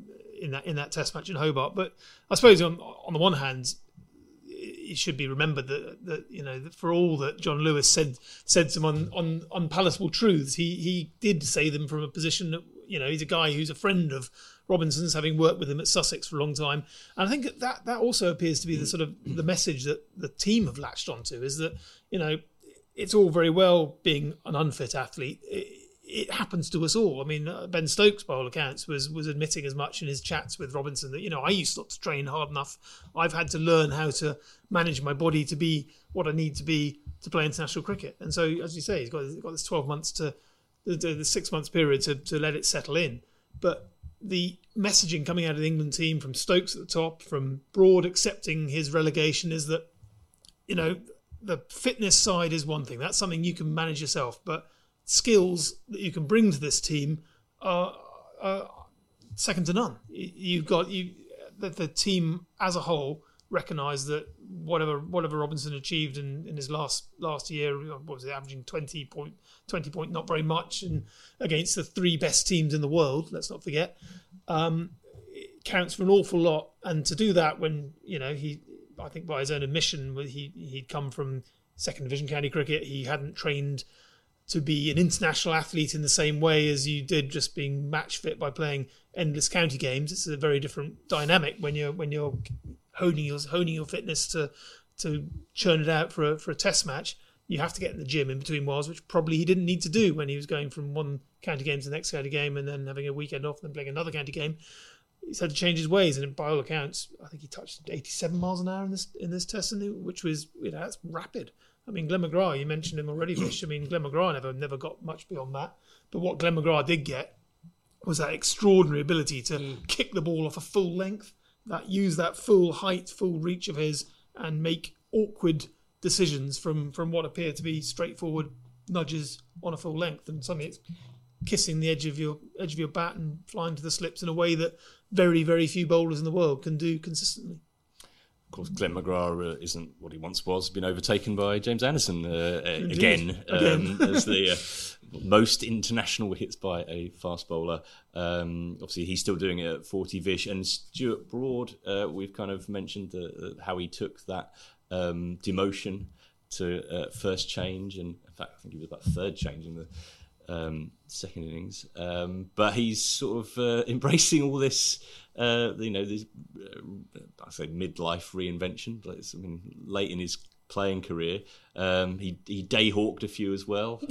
in that in that Test match in Hobart. But I suppose on on the one hand, it should be remembered that that you know that for all that Jon Lewis said said some un, un, unpalatable truths, he he did say them from a position that you know he's a guy who's a friend of Robinson's, having worked with him at Sussex for a long time, and I think that that also appears to be the sort of the message that the team have latched onto is that you know it's all very well being an unfit athlete. It happens to us all. I mean, uh, Ben Stokes, by all accounts, was was admitting as much in his chats with Robinson that you know I used not to train hard enough. I've had to learn how to manage my body to be what I need to be to play international cricket. And so, as you say, he's got, he's got this twelve months to the, the six months period to to let it settle in. But the messaging coming out of the England team from Stokes at the top, from Broad accepting his relegation, is that you know the fitness side is one thing. That's something you can manage yourself, but skills that you can bring to this team are, are second to none. You've got you the, the team as a whole recognise that whatever whatever Robinson achieved in, in his last last year, what was it, averaging twenty point twenty point, not very much, and against the three best teams in the world. Let's not forget, um, it counts for an awful lot. And to do that when you know he, I think by his own admission, he he'd come from second division county cricket. He hadn't trained to be an international athlete in the same way as you did just being match fit by playing endless county games. It's a very different dynamic when you're when you're honing your honing your fitness to to churn it out for a for a test match. You have to get in the gym in between whiles, which probably he didn't need to do when he was going from one county game to the next county game and then having a weekend off and then playing another county game. He's had to change his ways, and by all accounts, I think he touched 87 miles an hour in this in this test, and which was you know that's rapid. I mean, Glenn McGrath, you mentioned him already, Vish. I mean, Glenn McGrath never never got much beyond that. But what Glenn McGrath did get was that extraordinary ability to mm. kick the ball off a full length, that use that full height, full reach of his, and make awkward decisions from from what appear to be straightforward nudges on a full length, and suddenly it's kissing the edge of your edge of your bat and flying to the slips in a way that very very few bowlers in the world can do consistently. Of course, Glenn McGrath uh, isn't what he once was. Been overtaken by James Anderson uh, again, um, as the uh, most international hits by a fast bowler. Um, obviously, he's still doing it at 40 Vish. And Stuart Broad, uh, we've kind of mentioned how he took that um, demotion to uh, first change, and in fact, I think he was about third change in the um, second innings. Um, but he's sort of uh, embracing all this, uh, you know, this, uh, I say midlife reinvention. But I mean, late in his playing career, um, he he day hawked a few as well.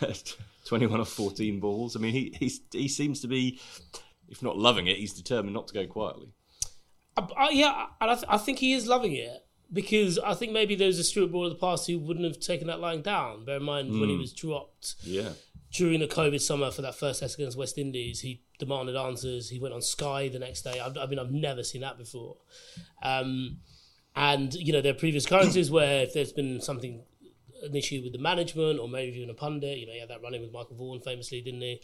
Twenty-one or fourteen balls. I mean, he he's, he seems to be, if not loving it, he's determined not to go quietly. Uh, yeah, and I, th- I think he is loving it because I think maybe there was a Stuart Broad of the past who wouldn't have taken that line down. Bear in mind mm. when he hmm. was dropped yeah. During the COVID summer for that first test against West Indies, he demanded answers. He went on Sky the next day. I, I mean, I've never seen that before. Um, and, you know, there are previous occurrences where if there's been something, an issue with the management or maybe even a pundit, you know, he had that running with Michael Vaughan famously, didn't he?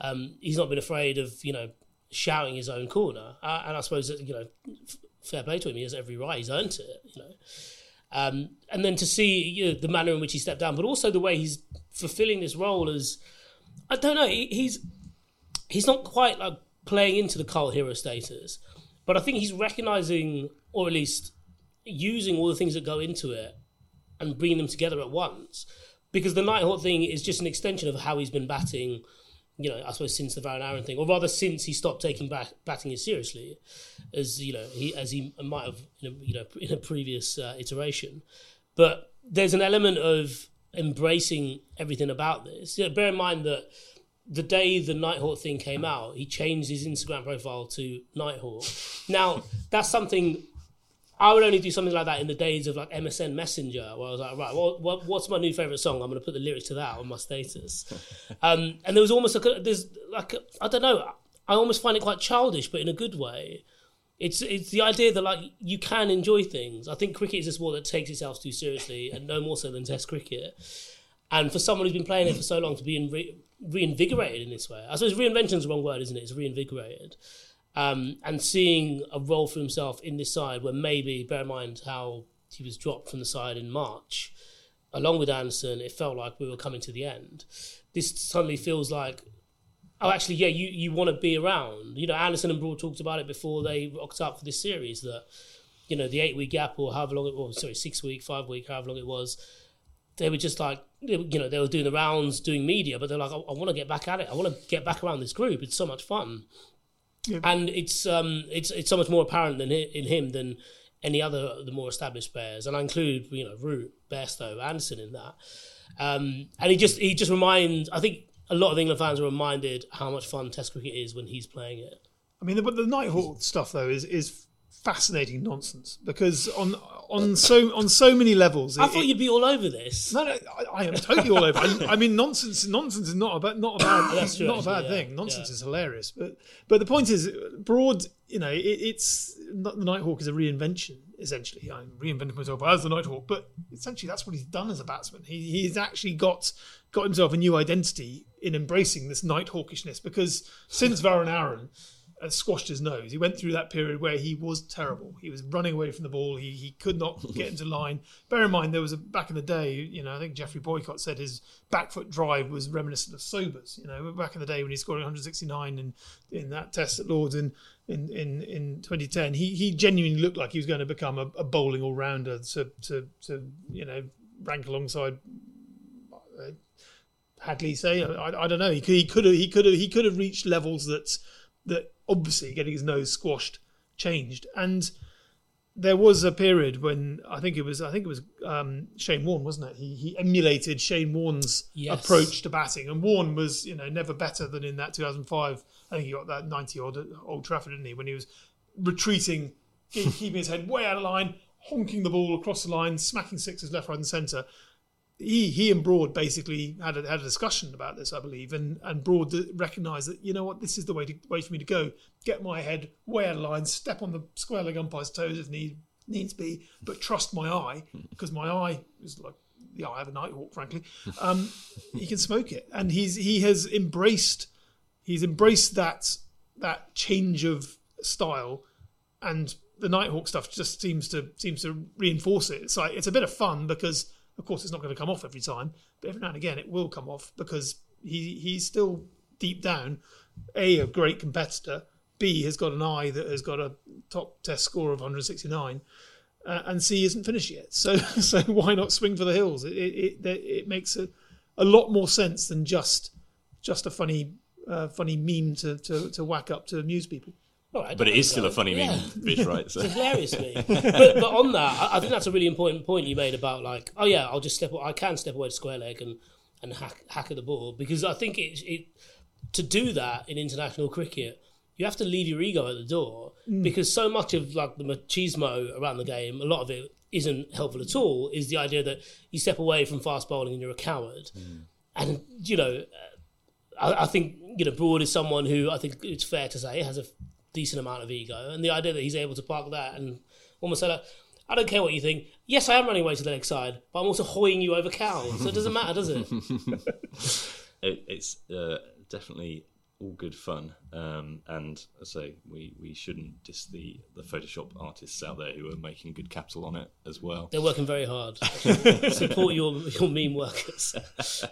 Um, he's not been afraid of, you know, shouting his own corner. Uh, and I suppose that, you know, fair play to him. He has every right. He's earned it, you know. Um, and then to see you know, the manner in which he stepped down, but also the way he's fulfilling this role as I don't know. He, he's he's not quite like playing into the cult hero status, but I think he's recognizing, or at least using all the things that go into it and bringing them together at once. Because the Nighthawk thing is just an extension of how he's been batting you know, I suppose since the Varun Aaron thing, or rather since he stopped taking bat, batting as seriously as you know he as he might have in a, you know in a previous uh, iteration. But there's an element of embracing everything about this. You know, bear in mind that the day the Nighthawk thing came out, he changed his Instagram profile to Nighthawk. Now that's something I would only do something like that in the days of like MSN Messenger, where I was like, right, well, what, what's my new favorite song? I'm going to put the lyrics to that on my status. um, and there was almost like a, there's like I don't know. I almost find it quite childish, but in a good way. It's it's the idea that like you can enjoy things. I think cricket is a sport that takes itself too seriously, and no more so than Test cricket. And for someone who's been playing it for so long to be in re- reinvigorated in this way, I suppose reinvention is the wrong word, isn't it? It's reinvigorated um, and seeing a role for himself in this side where maybe, bear in mind how he was dropped from the side in March, along with Anderson, it felt like we were coming to the end. This suddenly feels like, oh, actually, yeah, you, you want to be around. You know, Anderson and Broad talked about it before they rocked up for this series that you know, the eight week gap or however long it was, sorry, six week, five week, however long it was, they were just like, you know, they were doing the rounds, doing media, but they're like, I, I want to get back at it. I want to get back around this group. It's so much fun. Yeah. And it's um it's it's so much more apparent than in him than any other of the more established players, and I include you know Root, Bairstow, Anderson in that. Um, and he just he just reminds I think a lot of England fans are reminded how much fun Test cricket is when he's playing it. I mean, the, but the Nighthawk stuff though is is fascinating nonsense because on on so on so many levels. I it- thought you'd be all over this. No, no, I, I am totally all over. I, I mean, nonsense. Nonsense is not a bad, not a bad, true, not a bad yeah, thing. Nonsense yeah. is hilarious. But but the point is, broad. You know, it, it's not, the Nighthawk is a reinvention. Essentially, I'm reinventing myself as the Nighthawk. But essentially, that's what he's done as a batsman. He, he's actually got got himself a new identity in embracing this Nighthawkishness. Because since Varun Aaron uh, squashed his nose. He went through that period where he was terrible. He was running away from the ball. He he could not get into line. Bear in mind, there was a back in the day. You know, I think Geoffrey Boycott said his back foot drive was reminiscent of Sobers. You know, back in the day when he scored 169 in in that test at Lords in in in, in 2010, he he genuinely looked like he was going to become a, a bowling all rounder to to to you know rank alongside. Uh, Hadlee say I, I don't know he could he could have he could have he could have reached levels that that obviously getting his nose squashed changed. And there was a period when I think it was I think it was um, Shane Warne wasn't it? He he emulated Shane Warne's Yes. approach to batting. And Warne was you know never better than in that 2005 I think he got that 90 odd at Old Trafford didn't he? When he was retreating keeping his head way out of line honking the ball across the line smacking sixes left right and centre he he and Broad basically had a, had a discussion about this, I believe, and and Broad recognised that you know what this is the way to way for me to go. Get my head way out of line, step on the square leg umpire's toes if need needs be, but trust my eye because my eye is like the eye of a nighthawk. Frankly, um, he can smoke it, and he's he has embraced he's embraced that that change of style and the Nighthawk stuff just seems to seems to reinforce it. It's like it's a bit of fun because of course it's not going to come off every time, but every now and again it will come off because he he's still deep down a a great competitor. B has got an eye that has got a top test score of 169, uh, and C isn't finished yet. So so why not swing for the hills? It it it, it makes a, a lot more sense than just just a funny uh, funny meme to, to to whack up to amuse people. All right, But it is still a go. funny Yeah. meme, Vish, right? So. It's hilarious to me. but, but on that, I, I think that's a really important point you made about like, oh yeah, I'll just step. I can step away to square leg and and hack hack at the ball because I think it it to do that in international cricket. You have to leave your ego at the door mm. because so much of like the machismo around the game, a lot of it isn't helpful at all. Is the idea that you step away from fast bowling and you're a coward, mm. and you know, I, I think you know Broad is someone who I think it's fair to say has a decent amount of ego, and the idea that he's able to park that and almost say like, I don't care what you think. Yes, I am running away to the next side, but I'm also hoying you over cows, so it doesn't matter, does it? it, it's uh, definitely all good fun. Um, and I say we, we shouldn't diss the, the Photoshop artists out there who are making good capital on it as well. They're working very hard. Support your your meme workers.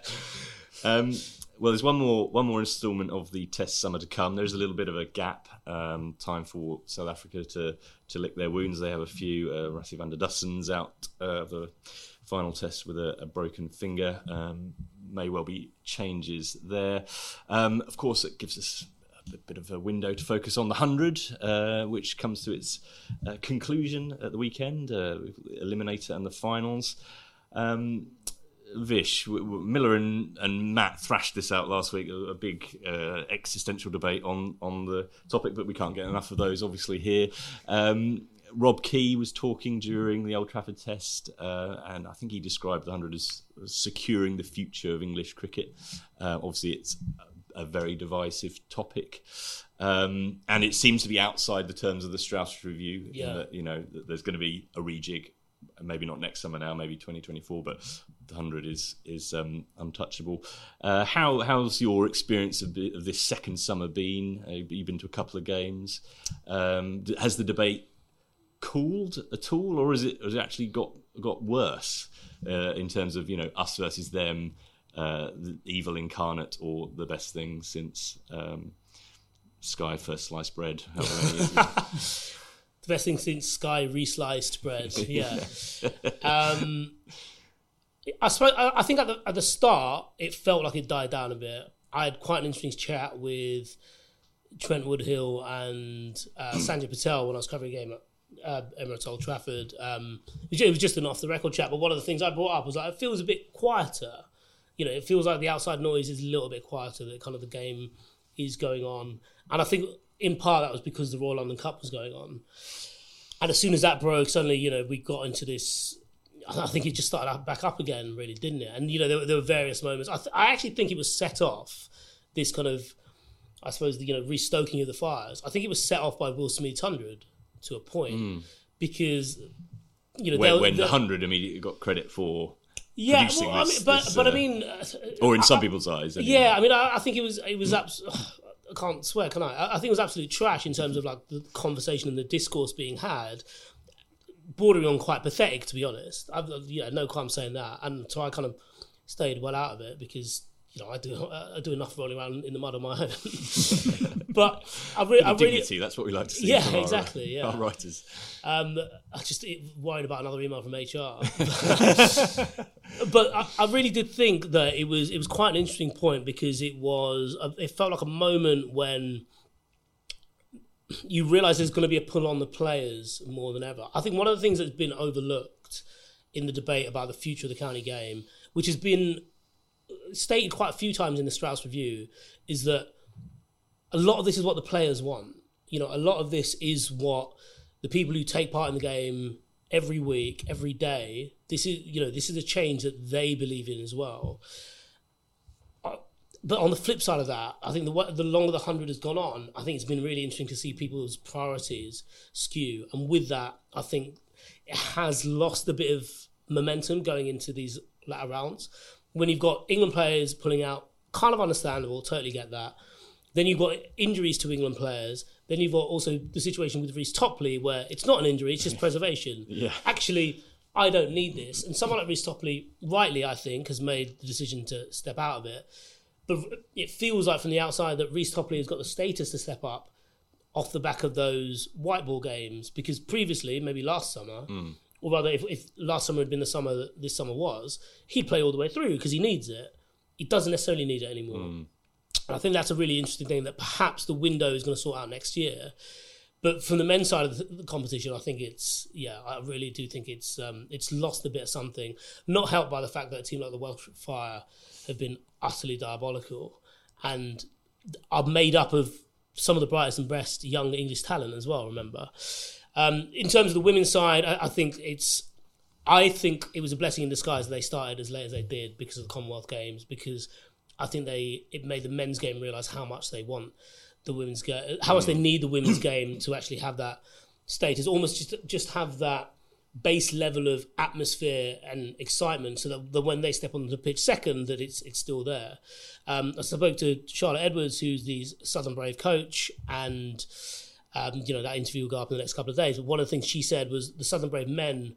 Um, well, there's one more one more instalment of the Test summer to come. There's a little bit of a gap, um, time for South Africa to to lick their wounds. They have a few. Uh, Rassie van der Dussen's out uh, of the final test with a, a broken finger. Um, may well be changes there. Um, of course, it gives us a bit- of a window to focus on the 100, uh, which comes to its uh, conclusion at the weekend, uh, Eliminator and the finals. Um, Vish, Miller and, and Matt thrashed this out last week, a, a big uh, existential debate on, on the topic, but we can't get enough of those, obviously, here. Um, Rob Key was talking during the Old Trafford test, uh, and I think he described the 100 as, securing the future of English cricket. Uh, obviously, it's a, very divisive topic. Um, and it seems to be outside the terms of the Strauss review. Yeah. that, you know, there's going to be a rejig maybe not next summer now, maybe 2024, but 100 is is um, untouchable. Uh, how how's your experience of, of this second summer been? Uh, you've been to a couple of games. Um, has the debate cooled at all, or is it has it actually got got worse uh, in terms of you know us versus them, uh, the evil incarnate, or the best thing since um, Sky first sliced bread? however many years ago? the best thing since Sky resliced bread. Yeah. I suppose I, I think at the at the start it felt like it died down a bit. I had quite an interesting chat with Trent Woodhill and uh, Sanjay Patel when I was covering a game at uh, Emirates Old Trafford. Um, it was just an off the record chat, but one of the things I brought up was like it feels a bit quieter. You know, it feels like the outside noise is a little bit quieter. That kind of the game is going on, and I think in part that was because the Royal London Cup was going on. And as soon as that broke, suddenly you know we got into this. I think it just started back up again, really, didn't it? And you know there, there were various moments. I, th- I actually think it was set off this kind of, I suppose, the, you know, restoking of the fires. I think it was set off by Will Smeed's hundred to a point Mm. because you know when, they'll- when the hundred immediately got credit for, yeah, well, I this- mean, but this, but I uh, mean, or in some I- people's eyes, anyway. yeah, I mean, I, I think it was it was abs- I can't swear, can I? I? I think it was absolute trash in terms of like the conversation and the discourse being had, bordering on quite pathetic, to be honest. I've yeah, no crime saying that, and so I kind of stayed well out of it because you know I do I do enough rolling around in the mud on my own. but I, re- I really dignity. That's what we like to see. Yeah, our, exactly, yeah. our writers. um, I just worried about another email from HR. but I, I really did think that it was it was quite an interesting point because it was it felt like a moment when you realise there's going to be a pull on the players more than ever. I think one of the things that's been overlooked in the debate about the future of the county game, which has been stated quite a few times in the Strauss review, is that a lot of this is what the players want. You know, a lot of this is what the people who take part in the game every week, every day. This is you know this is a change that they believe in as well. But on the flip side of that, I think the the longer the hundred has gone on, I think it's been really interesting to see people's priorities skew, and with that, I think it has lost a bit of momentum going into these latter rounds. When you've got England players pulling out, kind of understandable, totally get that. Then you've got injuries to England players. Then you've got also the situation with Reece Topley where it's not an injury, it's just preservation. Yeah. Actually, I don't need this. And someone like Reece Topley, rightly, I think, has made the decision to step out of it. But it feels like from the outside that Reece Topley has got the status to step up off the back of those white ball games because previously, maybe last summer, or rather, if, if last summer had been the summer that this summer was, he'd play all the way through because he needs it. He doesn't necessarily need it anymore. And I think that's a really interesting thing that perhaps the window is going to sort out next year. But from the men's side of the, the competition, I think it's yeah, I really do think it's um, it's lost a bit of something. Not helped by the fact that a team like the Welsh Fire have been utterly diabolical and are made up of some of the brightest and best young English talent as well. Remember, um, in terms of the women's side, I, I think it's I think it was a blessing in disguise that they started as late as they did because of the Commonwealth Games. Because I think they it made the men's game realize how much they want the women's game, how much they need the women's game to actually have that status, almost just just have that base level of atmosphere and excitement, so that, when they step on the pitch second, that it's it's still there. Um, I spoke to Charlotte Edwards, who's the Southern Brave coach, and um, you know that interview will go up in the next couple of days. But one of the things she said was the Southern Brave men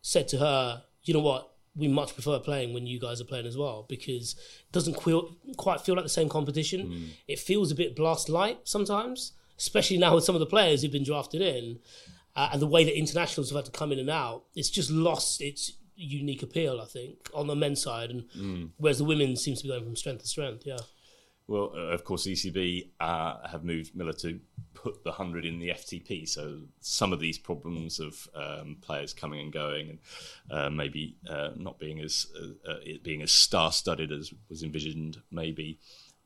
said to her, "You know what? We much prefer playing when you guys are playing as well because it doesn't quite feel like the same competition. It feels a bit blast light sometimes, especially now with some of the players who've been drafted in, uh, and the way that internationals have had to come in and out. It's just lost its unique appeal, I think, on the men's side, and whereas the women seems to be going from strength to strength. Yeah. Well, uh, of course, ECB uh, have moved Miller to put the 100 in the FTP. So some of these problems of um, players coming and going and uh, maybe uh, not being as uh, uh, being as star-studded as was envisioned, maybe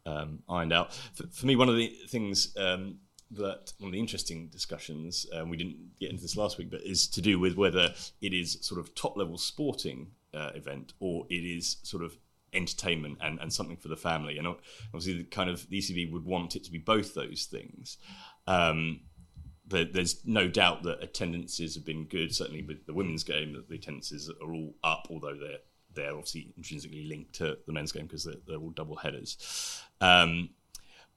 um, ironed out. For, for me, one of the things um, that one of the interesting discussions, and we didn't get into this last week, but is to do with whether it is sort of top-level sporting uh, event or it is sort of entertainment and, and something for the family. And obviously, the kind of the ECB would want it to be both those things. Um, but there's no doubt that attendances have been good. Certainly with the women's game, that the attendances are all up, although they're they're obviously intrinsically linked to the men's game because they're, they're all double headers. Um,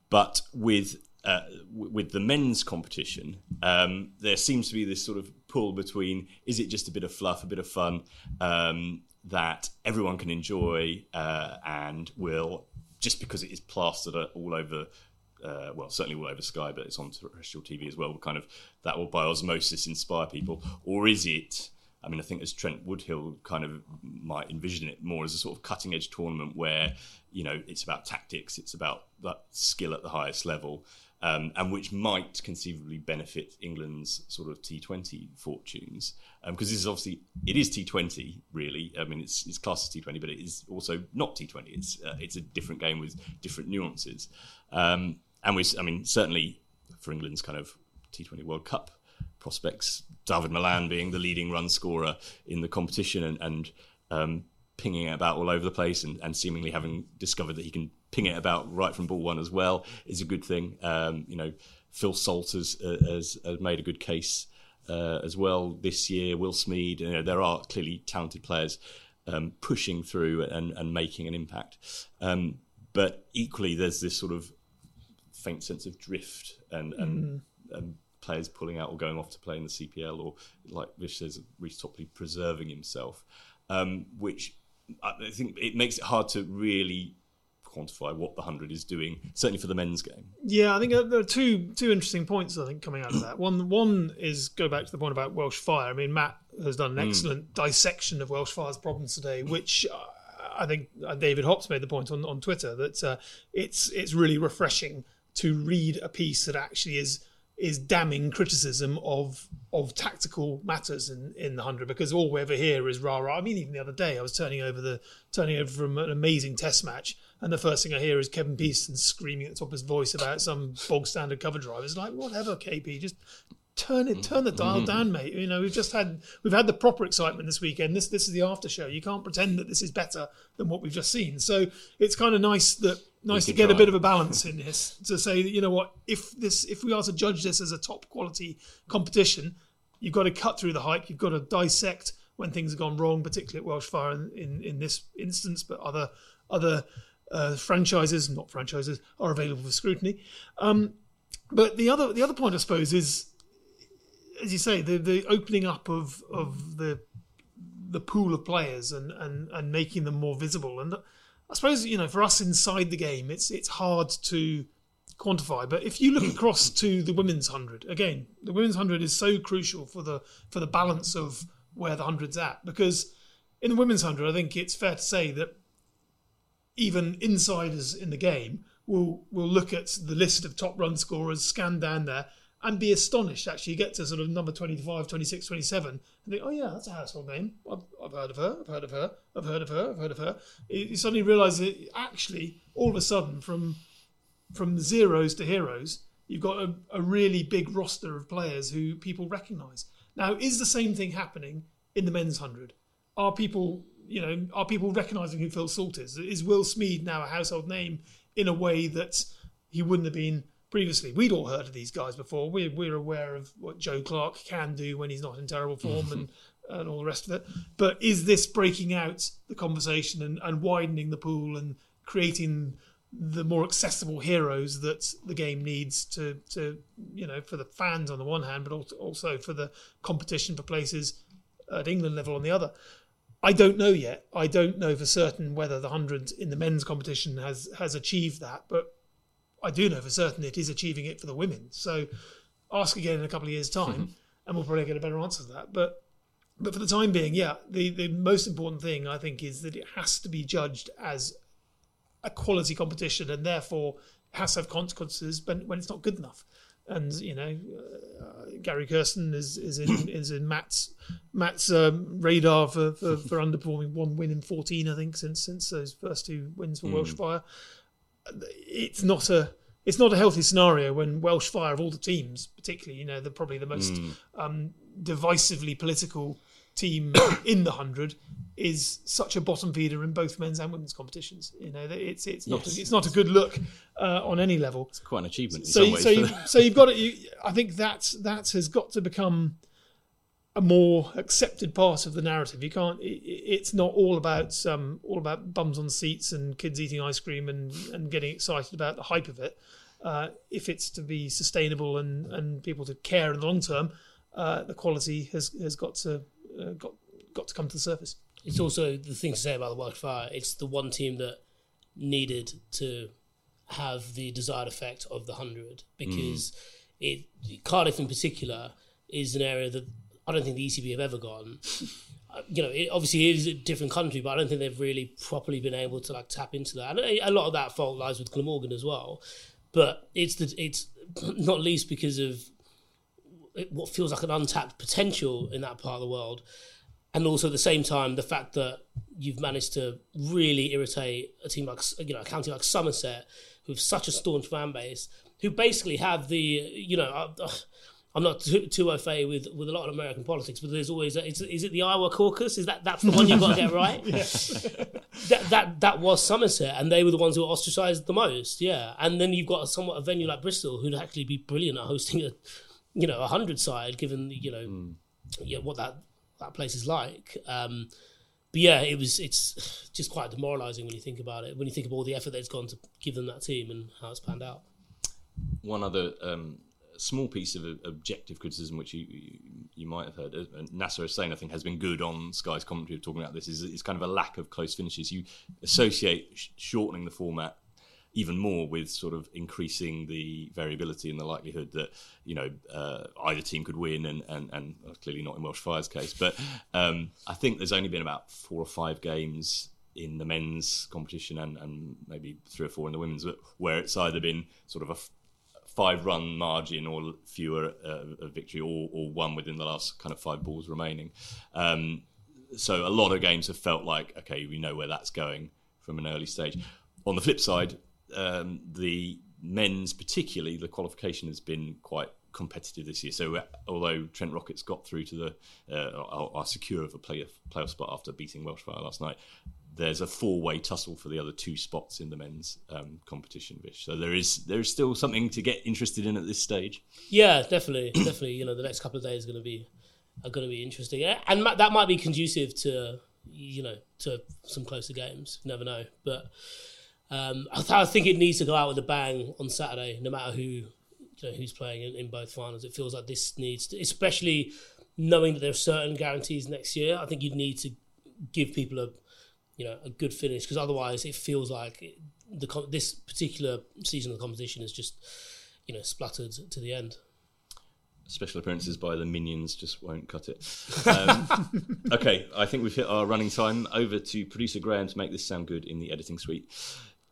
but with uh, with the men's competition, um, there seems to be this sort of pull between: is it just a bit of fluff, a bit of fun um, that everyone can enjoy, uh, and will just because it is plastered all over uh, well, certainly all over Sky, but it's on terrestrial TV as well. Kind of that will by osmosis inspire people, or is it? I mean, I think as Trent Woodhill kind of might envision it more as a sort of cutting edge tournament where you know it's about tactics, it's about that skill at the highest level, um, and which might conceivably benefit England's sort of T20 fortunes. Because um, this is obviously it is T20 really. I mean, it's it's classed as T20, but it is also not T20. It's uh, it's a different game with different nuances. Um, and we, I mean, certainly for England's kind of T20 World Cup prospects, David Malan being the leading run scorer in the competition and, and um, pinging about all over the place and, and, seemingly having discovered that he can ping it about right from ball one as well is a good thing. Um, you know, Phil Salt has, uh, has, has, made a good case uh, as well this year. Will Smeed, you know, there are clearly talented players um, pushing through and, and, making an impact. Um, but equally, there's this sort of faint sense of drift and, and, mm. and players pulling out or going off to play in the CPL, or like Vish says, Reece Topley preserving himself, um, which I think it makes it hard to really quantify what the hundred is doing. Certainly for the men's game. Yeah, I think there are two two interesting points. I think coming out of that. One one is go back to the point about Welsh Fire. I mean, Matt has done an mm. excellent mm. dissection of Welsh Fire's problems today, which. Uh, I think uh, David Hopps made the point on, on Twitter that uh, it's it's really refreshing to read a piece that actually is is damning criticism of of tactical matters in, in the hundred because all we ever hear is rah rah. I mean, even the other day I was turning over the turning over from an amazing Test match, and the first thing I hear is Kevin Pietersen screaming at the top of his voice about some bog standard cover drive. It's like whatever, KP, just turn it, turn the dial mm-hmm. down, mate. You know, we've just had we've had the proper excitement this weekend. This this is the after show. You can't pretend that this is better than what we've just seen. So it's kind of nice that nice to get try. a bit of a balance in this to say that you know what if this if we are to judge this as a top quality competition, you've got to cut through the hype. You've got to dissect when things have gone wrong, particularly at Welsh Fire in, in, in this instance, but other other uh, franchises, not franchises, are available for scrutiny. Um, but the other the other point, I suppose, is as you say, the the opening up of of the the pool of players and and and making them more visible. And I suppose you know for us inside the game, it's it's hard to quantify. But if you look across to the women's hundred, again, the women's hundred is so crucial for the for the balance of where the hundred's at because in the women's hundred, I think it's fair to say that even insiders in the game will will look at the list of top run scorers, scan down there, and be astonished. Actually, you get to sort of number 25, 26, 27, and think, oh, yeah, that's a household name. I've, I've heard of her, I've heard of her, I've heard of her, I've heard of her. You suddenly realise that actually, all of a sudden, from from zeros to heroes, you've got a, a really big roster of players who people recognise. Now, is the same thing happening in the men's 100? Are people, you know, are people recognising who Phil Salt is? Is Will Smeed now a household name in a way that he wouldn't have been previously. We'd all heard of these guys before. We're, we're aware of what Joe Clarke can do when he's not in terrible form and, and all the rest of it. But is this breaking out the conversation and, and widening the pool and creating the more accessible heroes that the game needs to, to you know, for the fans on the one hand, but also for the competition for places at England level on the other. I don't know yet. I don't know for certain whether the hundred in the men's competition has has achieved that, but I do know for certain it is achieving it for the women. So ask again in a couple of years' time, mm-hmm. and we'll probably get a better answer to that. But but for the time being, yeah, the, the most important thing I think is that it has to be judged as a quality competition, and therefore has to have consequences when, when it's not good enough. And you know, uh, Gary Kirsten is is in is in Matt's Matt's um, radar for, for, for underperforming one win in fourteen, I think, since since those first two wins for mm. Welsh Fire it's not a it's not a healthy scenario when Welsh Fire of all the teams, particularly you know the probably the most mm. um, divisively political team in the hundred, is such a bottom feeder in both men's and women's competitions. You know, it's it's not yes. a, it's not a good look uh, on any level. It's quite an achievement. so so you, so you've got it. You, I think that that has got to become a more accepted part of the narrative. You can't. It, it's not all about um, all about bums on seats and kids eating ice cream and, and getting excited about the hype of it. Uh, if it's to be sustainable and, and people to care in the long term, uh, the quality has has got to uh, got got to come to the surface. It's also the thing to say about the Welsh Fire. It's the one team that needed to have the desired effect of the hundred because it Cardiff in particular is an area that I don't think the ECB have ever gone. Uh, You know, it obviously is a different country, but I don't think they've really properly been able to like tap into that. And a a lot of that fault lies with Glamorgan as well, but it's the it's not least because of what feels like an untapped potential in that part of the world and also at the same time the fact that you've managed to really irritate a team like you know a county like Somerset who have such a staunch fan base who basically have the you know uh, I'm not too, too au fait with with a lot of American politics, but there's always a, is, is it the Iowa caucus? Is that that's the one you've got to get right? that that that was Somerset, and they were the ones who were ostracised the most. Yeah, and then you've got a somewhat a venue like Bristol, who'd actually be brilliant at hosting a you know a hundred side, given you know yeah, what that that place is like. Um, but yeah, it was it's just quite demoralising when you think about it. When you think of all the effort that's gone to give them that team and how it's panned out. One other um, small piece of uh, objective criticism, which you, you you might have heard, uh, Nasser Hussain, I think, has been good on Sky's commentary of talking about this, is, is kind of a lack of close finishes. You associate sh- shortening the format even more with sort of increasing the variability and the likelihood that you know uh, either team could win, and and, and well, clearly not in Welsh Fire's case. But um, I think there's only been about four or five games in the men's competition, and, and maybe three or four in the women's, where it's either been sort of a five run margin or fewer uh, victory, or, or one within the last kind of five balls remaining. Um, so a lot of games have felt like okay, we know where that's going from an early stage. On the flip side, um, the men's, particularly, the qualification has been quite competitive this year. So uh, although Trent Rockets got through to the uh, are, secure of a playoff playoff spot after beating Welsh Fire last night, there's a four way tussle for the other two spots in the men's um, competition. Vish. So there is there is still something to get interested in at this stage. Yeah, definitely, definitely. You know, the next couple of days are going to be are going to be interesting, and that might be conducive to you know to some closer games. Never know, but um, I, th- I think it needs to go out with a bang on Saturday, no matter who you know who's playing in, in both finals. It feels like this needs, to, especially knowing that there are certain guarantees next year. I think you need to give people a you know a good finish because otherwise it feels like it, the this particular season of the competition is just you know spluttered to the end. Special appearances by the minions just won't cut it. Um, okay, I think we've hit our running time. Over to producer Graham to make this sound good in the editing suite.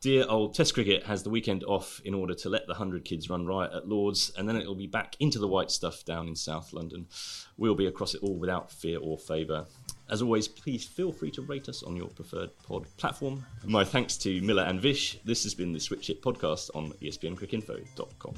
Dear old Test cricket has the weekend off in order to let the 100 kids run riot at Lords, and then it'll be back into the white stuff down in South London. We'll be across it all without fear or favour. As always, please feel free to rate us on your preferred pod platform. My thanks to Miller and Vish. This has been the Switch Hit podcast on espncricinfo.com.